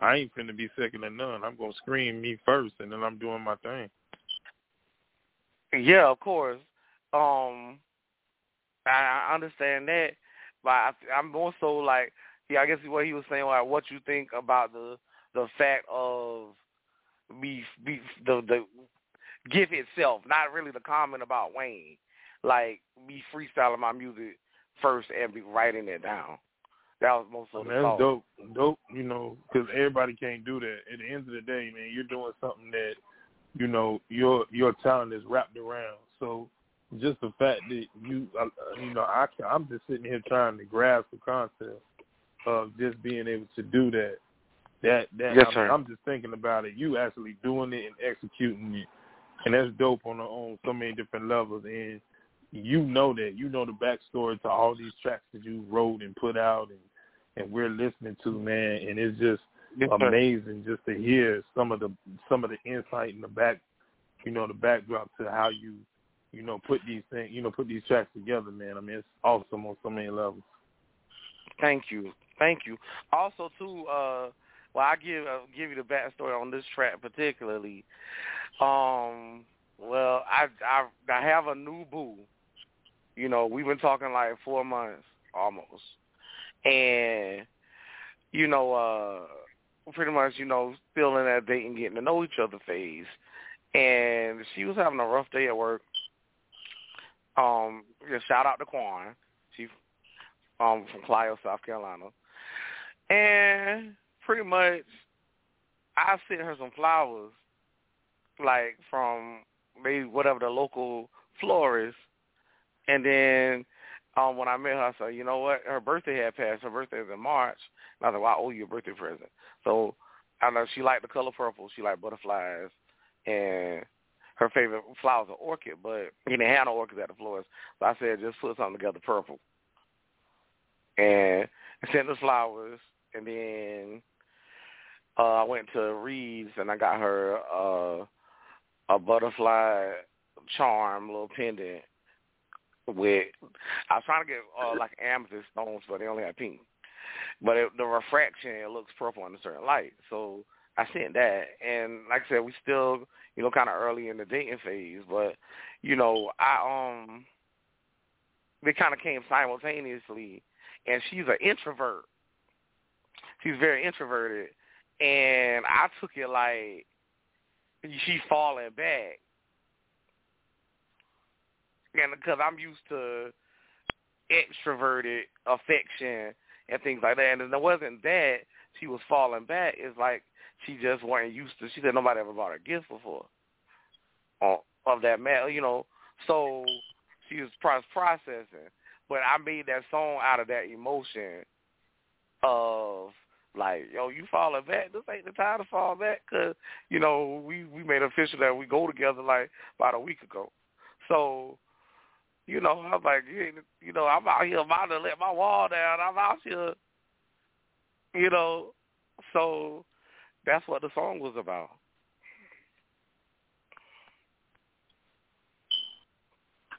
I ain't finna be second to none. I'm gonna scream me first, and then I'm doing my thing. Yeah, of course. Um, I, I understand that, but I, I'm more so like, yeah, I guess what he was saying, like, what you think about the the fact of me, me the the gift itself, not really the comment about Wayne, like me freestyling my music first and be writing it down. That was most of the Man, that's dope, dope. You know, because everybody can't do that. At the end of the day, man, you're doing something that, you know, your your talent is wrapped around. So, just the fact that you, uh, you know, I I'm just sitting here trying to grasp the concept of just being able to do that. That that Yes, I sir. I'm just thinking about it. You actually doing it and executing it, and that's dope on on so many different levels. And you know that you know the backstory to all these tracks that you wrote and put out, and and we're listening to man, and it's just Yes, amazing just to hear some of the some of the insight in the back, you know, the backdrop to how you, you know, put these things, you know, put these tracks together, man. I mean, it's awesome on so many levels. Thank you, thank you. Also, too, uh, well, I give uh, give you the backstory on this track particularly. Um, well, I I I have a new boo. You know, we've been talking like four months almost, and you know, uh, pretty much, you know, still in that dating, getting to know each other phase. And she was having a rough day at work. Um, yeah, shout out to Quan. She um from Clio, South Carolina. And pretty much I sent her some flowers like from maybe whatever the local florist and then um when I met her I said, you know what, her birthday had passed, her birthday is in March. And I like, Well, I owe you a birthday present. So I know she liked the color purple, she liked butterflies and her favorite flowers are orchid, but he didn't have no orchids at the florist. So I said, just put something together purple. And I sent the flowers, and then uh, I went to Reed's, and I got her uh, a butterfly charm little pendant with. I was trying to get uh, like amethyst stones, but they only had pink. But it, the refraction, it looks purple in a certain light. So I sent that, and like I said, we still, you know, kind of early in the dating phase, but you know, I um, they kind of came simultaneously, and she's an introvert. She's very introverted, and I took it like she's falling back, and because I'm used to extroverted affection and things like that, and it wasn't that she was falling back. It's like she just wasn't used to. She said nobody ever bought her gift before, of that matter, you know. So she was processing, but I made that song out of that emotion of like, yo, you falling back. This ain't the time to fall back, cause you know we we made official that we go together like about a week ago. So, you know, I'm like, you, ain't- you know, I'm out here about to let my wall down. I'm out here, you know. So that's what the song was about.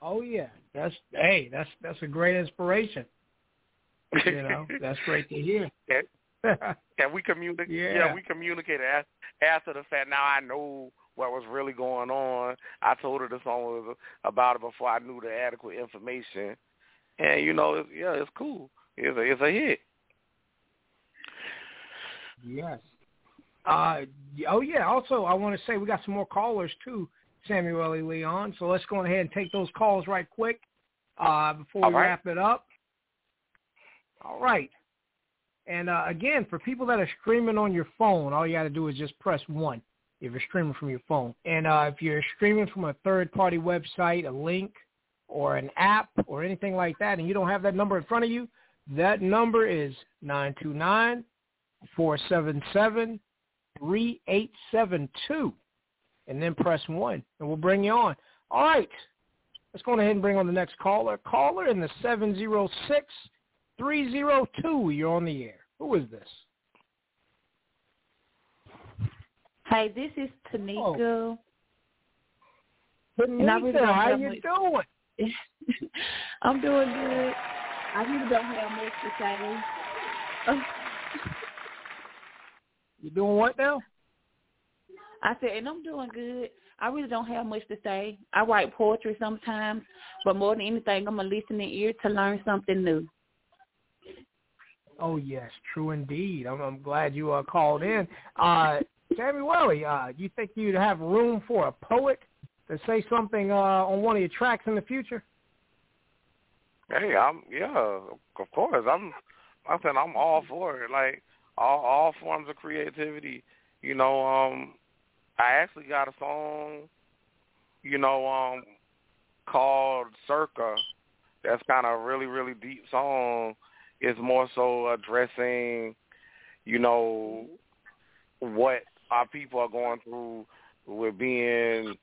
Oh yeah, that's hey, that's that's a great inspiration. You know, that's great to hear. And, and we communicate. Yeah. Yeah. we communicated af- after the fact. Now I know what was really going on. I told her the song was about it before I knew the adequate information. And you know, it's, yeah, it's cool. It's a it's a hit. Yes. Uh, oh yeah. Also, I want to say we got some more callers too, Samuel E. Leon. So let's go ahead and take those calls right quick uh, before we right. wrap it up. All right. And uh, again, for people that are streaming on your phone, all you got to do is just press one if you're streaming from your phone. And uh, if you're streaming from a third-party website, a link, or an app, or anything like that, and you don't have that number in front of you, that number is nine two nine four seven seven three eight seven two, and then press one, and we'll bring you on. All right, let's go ahead and bring on the next caller. Caller in the seven zero six three zero two. You're on the air. Who is this? Hey, this is Tanika. And I really how you much- doing? I'm doing good. I really don't have much to say. Oh, You doing what now? I said, and I'm doing good. I really don't have much to say. I write poetry sometimes, but more than anything, I'm a listening ear to learn something new. Oh yes, true indeed. I'm, I'm glad you uh, called in. Uh, Samuel, uh, do you think you'd have room for a poet to say something uh, on one of your tracks in the future? Hey, I'm yeah, of course. I'm I said I'm all for it. Like all all forms of creativity. You know, um I actually got a song, you know, um called Circa. That's kind of a really, really deep song. It's more so addressing, you know, what our people are going through with being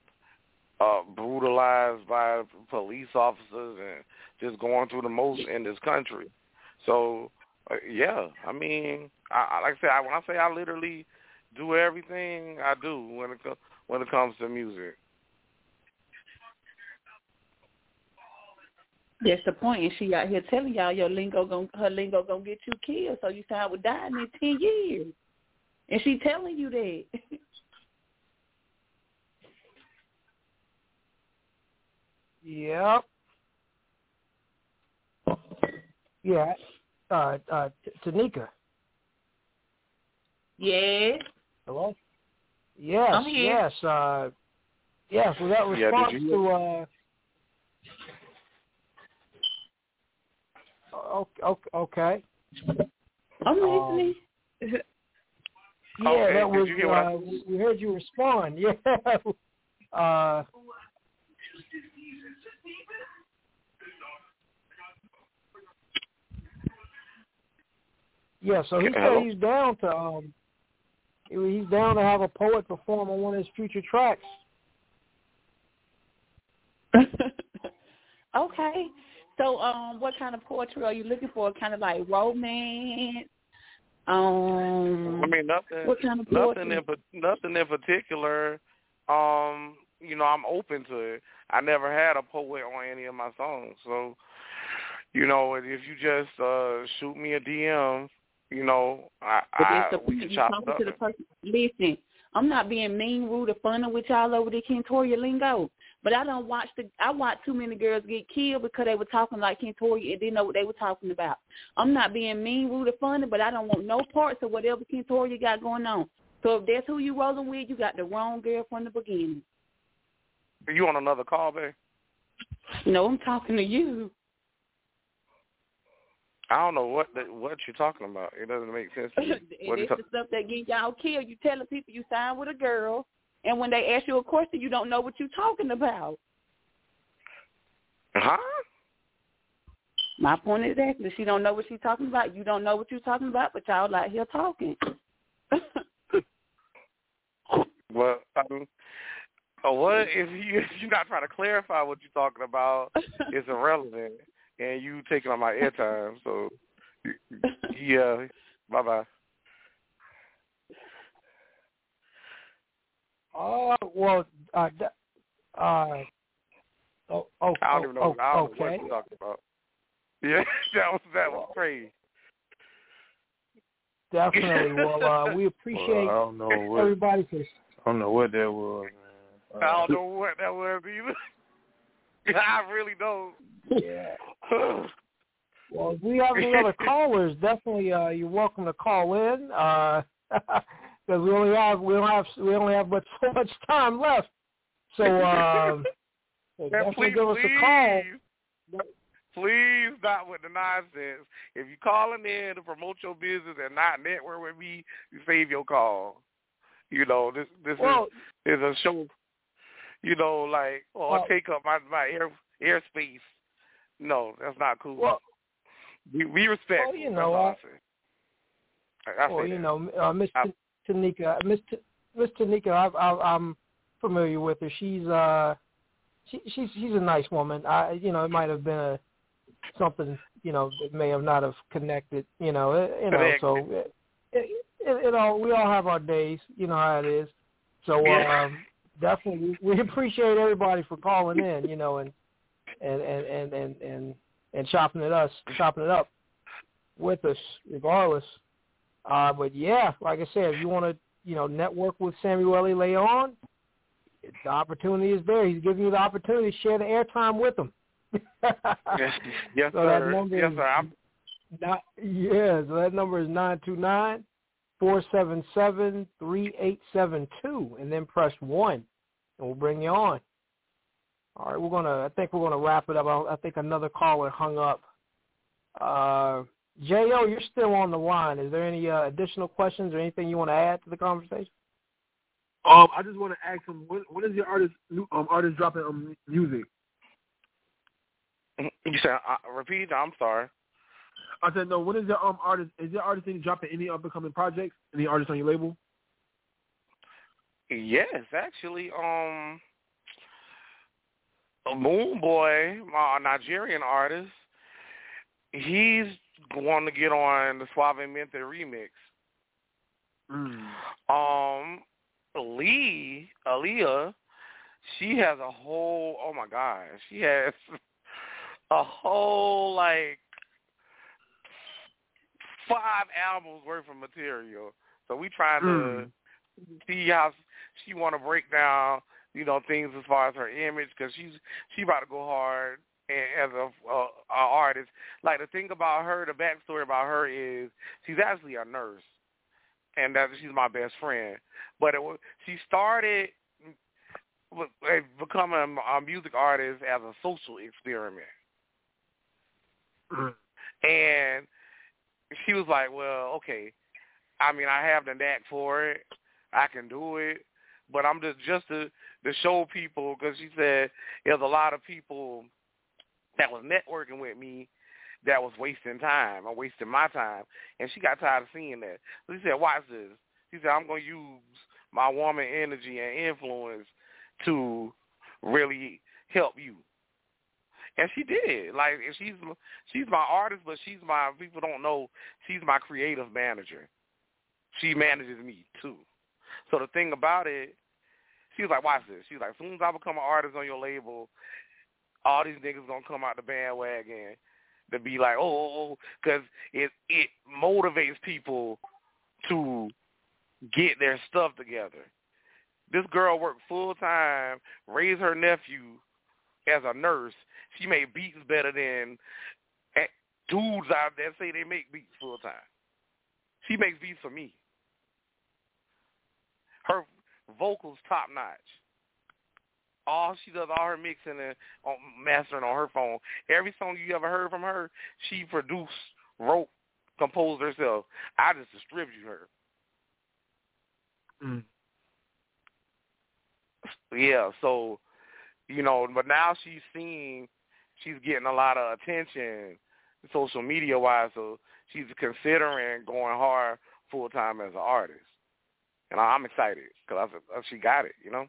uh, brutalized by police officers and just going through the most in this country. So, uh, yeah, I mean, I, like I said, I, when I say I literally do everything, I do when it when it comes to music. That's the point. And she out here telling y'all your lingo gon her lingo gonna get you killed, so you sound would die in ten years. And she telling you that. Yep. Yeah. Uh, uh, T- Tanika. yes. Hello. Yes. I'm here. Yes. Uh, yes. Without Yeah, did response you- to. Uh, o- o- okay. I'm Um, listening. Yeah, Okay, that was. you hear I- uh, we- we heard you respond. Yeah. Uh, yeah. So he said he's down to um. He's down to have a poet perform on one of his future tracks. okay. So, um, what kind of poetry are you looking for? Kind of like romance. Um, I mean, nothing. what kind of nothing in nothing in particular. Um, you know, I'm open to it. I never had a poet on any of my songs, so you know, if you just uh shoot me a DM, you know, I, I the we can chop talking it up. to the person. Listen, I'm not being mean, rude, or funny with y'all over the Kentoria lingo. But I don't watch the. I watch too many girls get killed because they were talking like Kentoria and didn't know what they were talking about. I'm not being mean, rude, or funny, but I don't want no parts of whatever Kentoria got going on. So if that's who you rolling with, you got the wrong girl from the beginning. Are you on another call, babe? No, I'm talking to you. I don't know what the, what you're talking about. It doesn't make sense to me. and What you it's ta- the stuff that get y'all killed. You telling people you signed with a girl, and when they ask you a question, you don't know what you're talking about. huh? My point is exactly. She don't know what she's talking about. You don't know what you're talking about, but y'all out here talking. Well, um, uh, what if you if you're not trying to clarify what you're talking about? It's irrelevant, and you taking on my airtime. So, yeah, bye bye. Oh well. Uh, uh, oh, oh, I don't even know. oh, I don't know okay. what you're talking about. Yeah, that was that was crazy. Definitely. Well, uh, we appreciate Well, I don't know what everybody for I don't know what that was, man. I don't know what that was either. I really don't. Yeah. Well, if we have any other callers, definitely uh, you're welcome to call in. Uh, because we only have we don't have we only have but so much time left. So Man, definitely give us a call. please, not with the nonsense. If you're calling in to promote your business and not network with me, you save your call. You know, this this Well, is is a show. You know, like or Well- take up my my air airspace. No, that's not cool. Well, we we respect. well, you know, uh, I, I well, you that. know, uh, T- Tanika, Miss T- Miss Tanika, I, I, I'm familiar with her. She's uh, she, she's she's a nice woman. I, you know, it might have been a something, you know, that may have not have connected. You know, it, you know, so it, it, it, it all we all have our days. You know how it is. So Yeah. um, definitely, we appreciate everybody for calling in. You know, and and and and and and, and chopping it us, chopping it up with us, regardless. Uh, but yeah, like I said, if you want to, you know, network with Samuélli Léon, the opportunity is there. He's giving you the opportunity to share the airtime with him. yes, yes, so that sir. number Yes, sir. I'm, not, yeah, so that number is nine two nine four seven seven three eight seven two, and then press one, and we'll bring you on. All right, we're gonna. I think we're gonna wrap it up. I, I think another caller hung up. Uh, Jo, you're still on the line. Is there any uh, additional questions or anything you want to add to the conversation? Um, I just want to ask him when, when is your artist new um artist dropping um music? you said uh, repeat. I'm sorry. I said no. When is your um artist? Is your artist any dropping any up and coming projects? Any artists on your label? Yes, actually, um, Moonbwoi, my Nigerian artist, he's going to get on the Suavemente remix. Mm. Um, Lee, Aaliyah, she has a whole. Oh my God, she has a whole like five albums worth of material. So we trying Mm. to see how she want to break down, you know, things as far as her image because she's she about to go hard as a, a, a artist. Like the thing about her, the backstory about her is she's actually a nurse, and that she's my best friend. But it was she started uh, becoming a music artist as a social experiment, and she was like, "Well, okay, I mean, I have the knack for it. I can do it, but I'm just just to to show people because she said there's a lot of people that was networking with me that was wasting time or wasting my time, and she got tired of seeing that. So she said, "Watch this." She said, "I'm going to use my woman energy and influence to really help you." And she did. Like she's she's my artist, but she's my people don't know she's my creative manager. She manages me too. So the thing about it, she was like, "Watch this." She was like, "As soon as I become an artist on your label, all these niggas gonna come out the bandwagon to be like, oh, oh, oh because it it motivates people to get their stuff together. This girl worked full time, raised her nephew as a nurse. She made beats better than dudes out there say they make beats full time. She makes beats for me. Her vocals top notch. All she does, all her mixing and on, mastering on her phone. Every song you ever heard from her, she produced, wrote, composed herself. I just distribute her. Mm. Yeah, so you know, but now she's seeing she's getting a lot of attention social media wise, so she's considering going hard full time as an artist, and I'm excited because she got it, you know.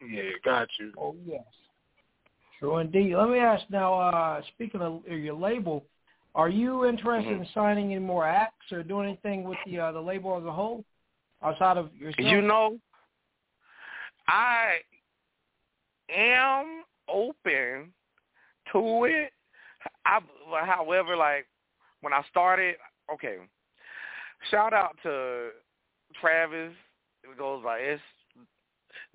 Yeah, got you. Oh yes, true indeed. Let me ask now. Uh, speaking of your label, are you interested Mhm. in signing any more acts or doing anything with the uh, the label as a whole outside of yourself? You know, I am open to it. I, however, like when I started, okay. Shout out to Travis. It goes by S.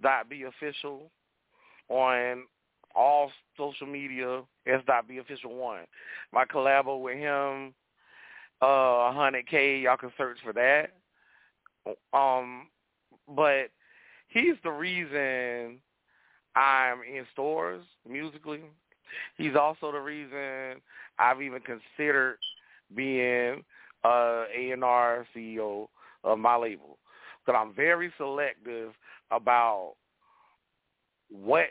Dot B official on all social media. S. Dot B official one. My collabo with him, uh, 100k. Y'all can search for that. Um, but he's the reason I'm in stores musically. He's also the reason I've even considered being uh, A&R CEO of my label. Because I'm very selective about what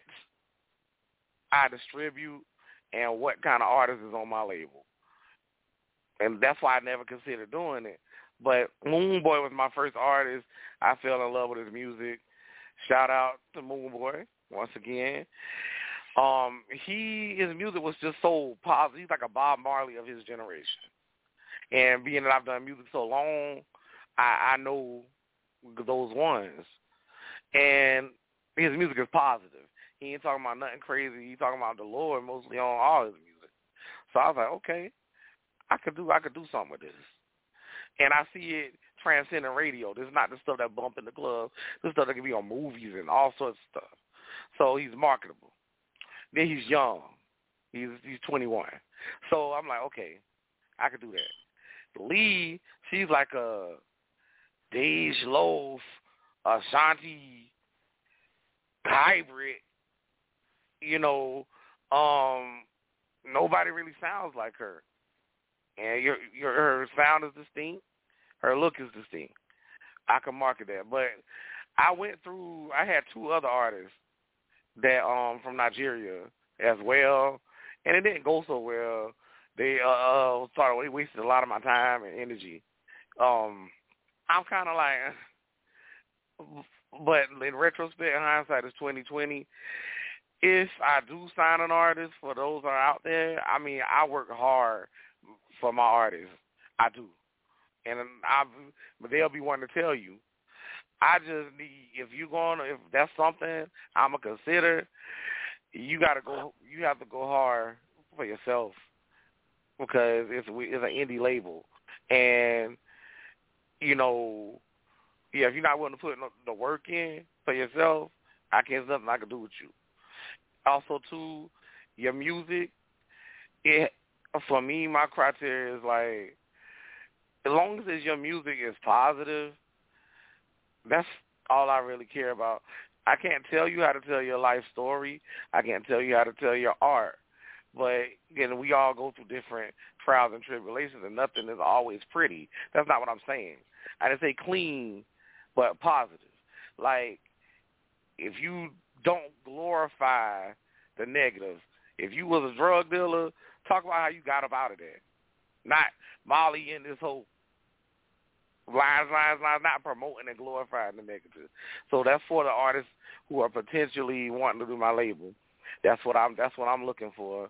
I distribute and what kind of artist is on my label. And that's why I never considered doing it. But Moonbwoi was my first artist. I fell in love with his music. Shout out to Moonbwoi once again. Um, he his music was just so positive. He's like a Bob Marley of his generation. And being that I've done music so long, I, I know those ones. And his music is positive. He ain't talking about nothing crazy. He's talking about the Lord mostly on all his music. So I was like, okay, I could do I could do something with this. And I see it transcending radio. This is not the stuff that bump in the club. This stuff that can be on movies and all sorts of stuff. So he's marketable. Then he's young. He's he's 21. So I'm like, okay, I could do that. Lee, she's like a Dej Loaf, Ashanti hybrid. You know, um, nobody really sounds like her, and your your her sound is distinct. Her look is distinct. I can market that, but I went through. I had two other artists that um from Nigeria as well, and it didn't go so well. They uh started they wasted a lot of my time and energy. Um I'm kind of like, but in retrospect, hindsight is twenty twenty. If I do sign an artist, for those that are out there, I mean, I work hard for my artists. I do, and I, but they'll be wanting to tell you. I just need if you're going, if that's something I'm gonna consider, you got to go. You have to go hard for yourself because it's it's an indie label, and you know, yeah, if you're not willing to put the work in for yourself, I can't. Nothing I can do with you. Also, too, your music. It for me, my criteria is like, as long as your music is positive, that's all I really care about. I can't tell you how to tell your life story. I can't tell you how to tell your art. But again, we all go through different trials and tribulations, and nothing is always pretty. That's not what I'm saying. I didn't say clean, but positive. Like, if you don't glorify the negative, if you was a drug dealer, talk about how you got up out of there. Not Molly in this whole lines, lines, lines, not promoting and glorifying the negative. So that's for the artists who are potentially wanting to do my label. That's what I'm. That's what I'm looking for.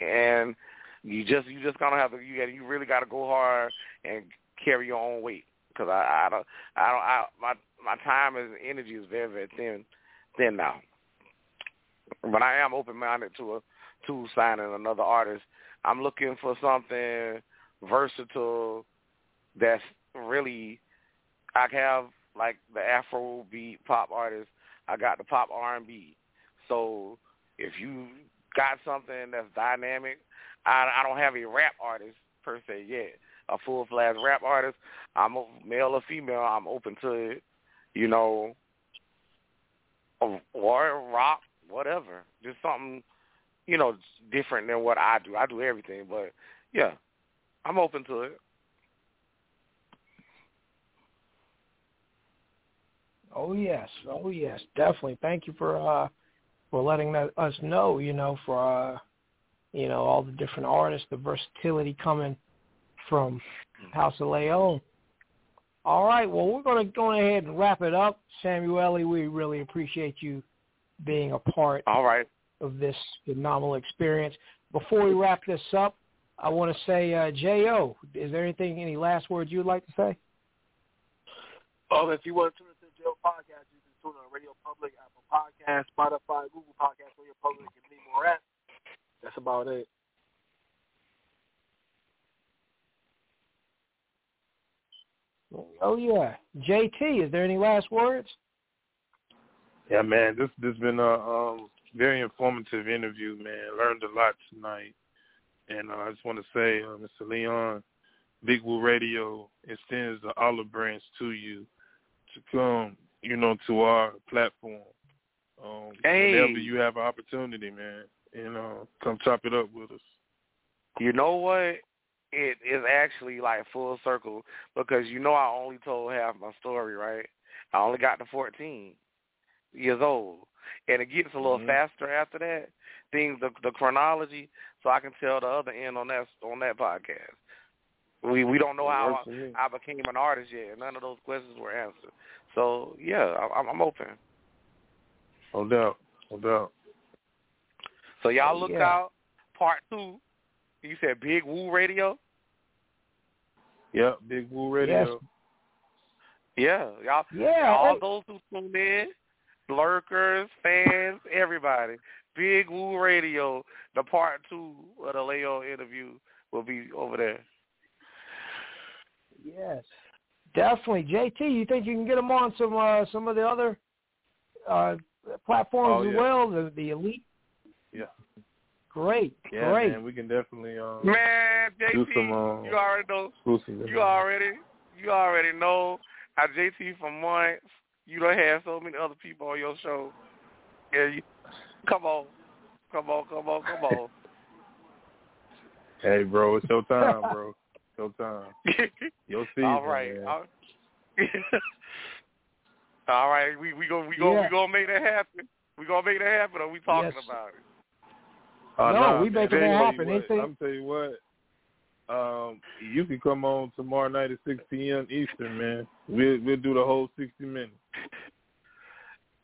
And you just you just gonna have to you got you really got to go hard and carry your own weight because I I don't I don't I my my time and energy is very very thin thin now. But I am open minded to a to signing another artist. I'm looking for something versatile that's really I have like the Afro beat pop artist. I got the pop R and B. So if you got something that's dynamic, I, I don't have a rap artist per se yet. A full fledged rap artist. I'm a male or female. I'm open to it. You know, or rock, whatever. Just something, you know, different than what I do. I do everything, but yeah, I'm open to it. Oh yes, oh yes, definitely. Thank you for uh for letting us know. You know, for uh you know all the different artists, the versatility coming from House of Leon. All right, well we're going to go ahead and wrap it up, Samuélli. We really appreciate you being a part. All right. Of this phenomenal experience. Before we wrap this up, I want to say, uh, Jo, is there anything, any last words you would like to say? Oh, if you want to find the JO Podcast. You can tune on Radio Public, Apple Podcast, Spotify, Google Podcast, Radio Public, and many more apps. That's about it. Oh yeah, JT. Is there any last words? Yeah, man. This this has been a um, very informative interview, man. Learned a lot tonight, and uh, I just want to say, uh, Mr. Léon, Big Woo Radio extends the olive branch to you to come, you know, to our platform. Um, hey. Whenever you have an opportunity, man, you know, come chop it up with us. You know what? It is actually like full circle because you know I only told half my story, right? I only got to 14 years old, and it gets a little mm-hmm. faster after that. Things the the chronology, so I can tell the other end on that on that podcast. We we don't know how I, I became an artist yet. None of those questions were answered. So yeah, I, I'm open. No doubt, no doubt. So y'all look yeah. out. Part two. You said Big Woo Radio. Yep, Big Woo Radio. Yeah, y'all. Yeah. All those who tune in, lurkers, fans, everybody. Big Woo Radio. The part two of the Leo interview will be over there. Yes, definitely. JT, you think you can get them on some uh, some of the other uh, platforms Oh, as yeah. well? The the elite. Yeah. Great, Yeah, great. man, we can definitely um, Man, do JT, some um, you already know. You already, you already know how JT for months. You don't have so many other people on your show. Yeah, you, come on, come on, come on, come on. Hey, bro, it's your time, bro. It's your time. Your season, All right. man. All, All right, we we go we go Yeah. we gonna make that happen. We gonna make that happen. Or we talking Yes. about it? Oh, No, nah, we man. making Tell that you happen. What, Anything- I'm tell you what. um, you can come on tomorrow night at 6 p.m. Eastern, man. We'll we'll do the whole 60 minutes.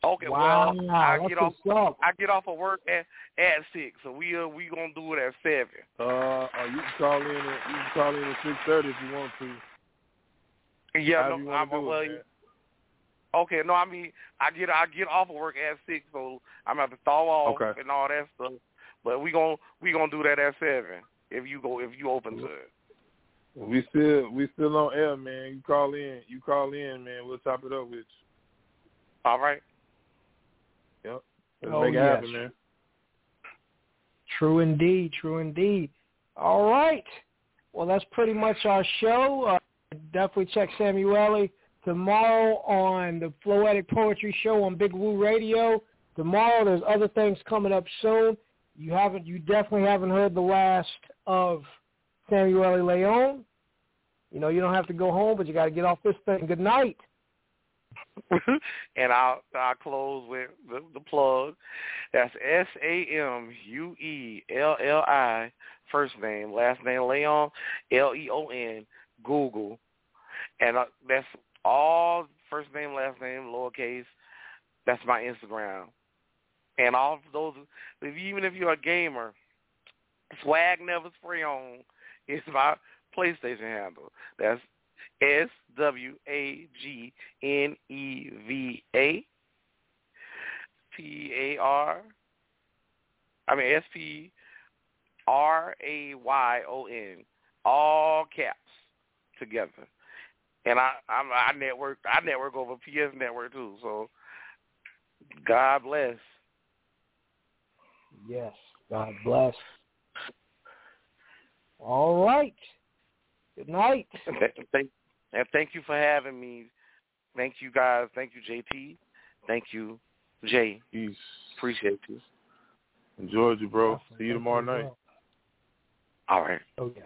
Okay, Wow, well, I get off. what's up. I get off of work at at six, so we uh, we gonna do it at seven. Uh, uh, you can call in. At, you can call in at 6:30 if you want to. Yeah, However no, I'm wanna well, it. Okay, no, I mean I get I get off of work at six, so I'm gonna have to thaw off Okay. and all that stuff. But we gon' we gonna do that at seven if you go if you open to it. We still we still on air, man. You call in. You call in, man. We'll chop it up with you. All right. Yep. Let's Oh, make it yes. happen, man. True indeed, true indeed. All right. Well, that's pretty much our show. Uh, definitely check Samuélli tomorrow on the Floetic Poetry Show on Big Woo Radio. Tomorrow, there's other things coming up soon. You haven't, you definitely haven't heard the last of Samuélli Léon. You know, you don't have to go home, but you got to get off this thing. Good night. and I'll I'll close with the, the plug. That's S A M U E L L I first name, last name Leon L E O N Google, and uh, that's all first name, last name, lowercase. That's my Instagram, and all of those. Even if you're a gamer, Swag Never Spray On is my PlayStation handle. That's S W A G N E V A P A R. I mean S P R A Y O N. All caps together. And I I'm, I network I network over PS Network too. So God bless. Yes. God bless. All right. Good night. And thank, thank you for having me. Thank you guys. Thank you, JT. Thank you, Jay. Peace. Appreciate you. Enjoyed you, bro. See you tomorrow night. All right. Oh yes.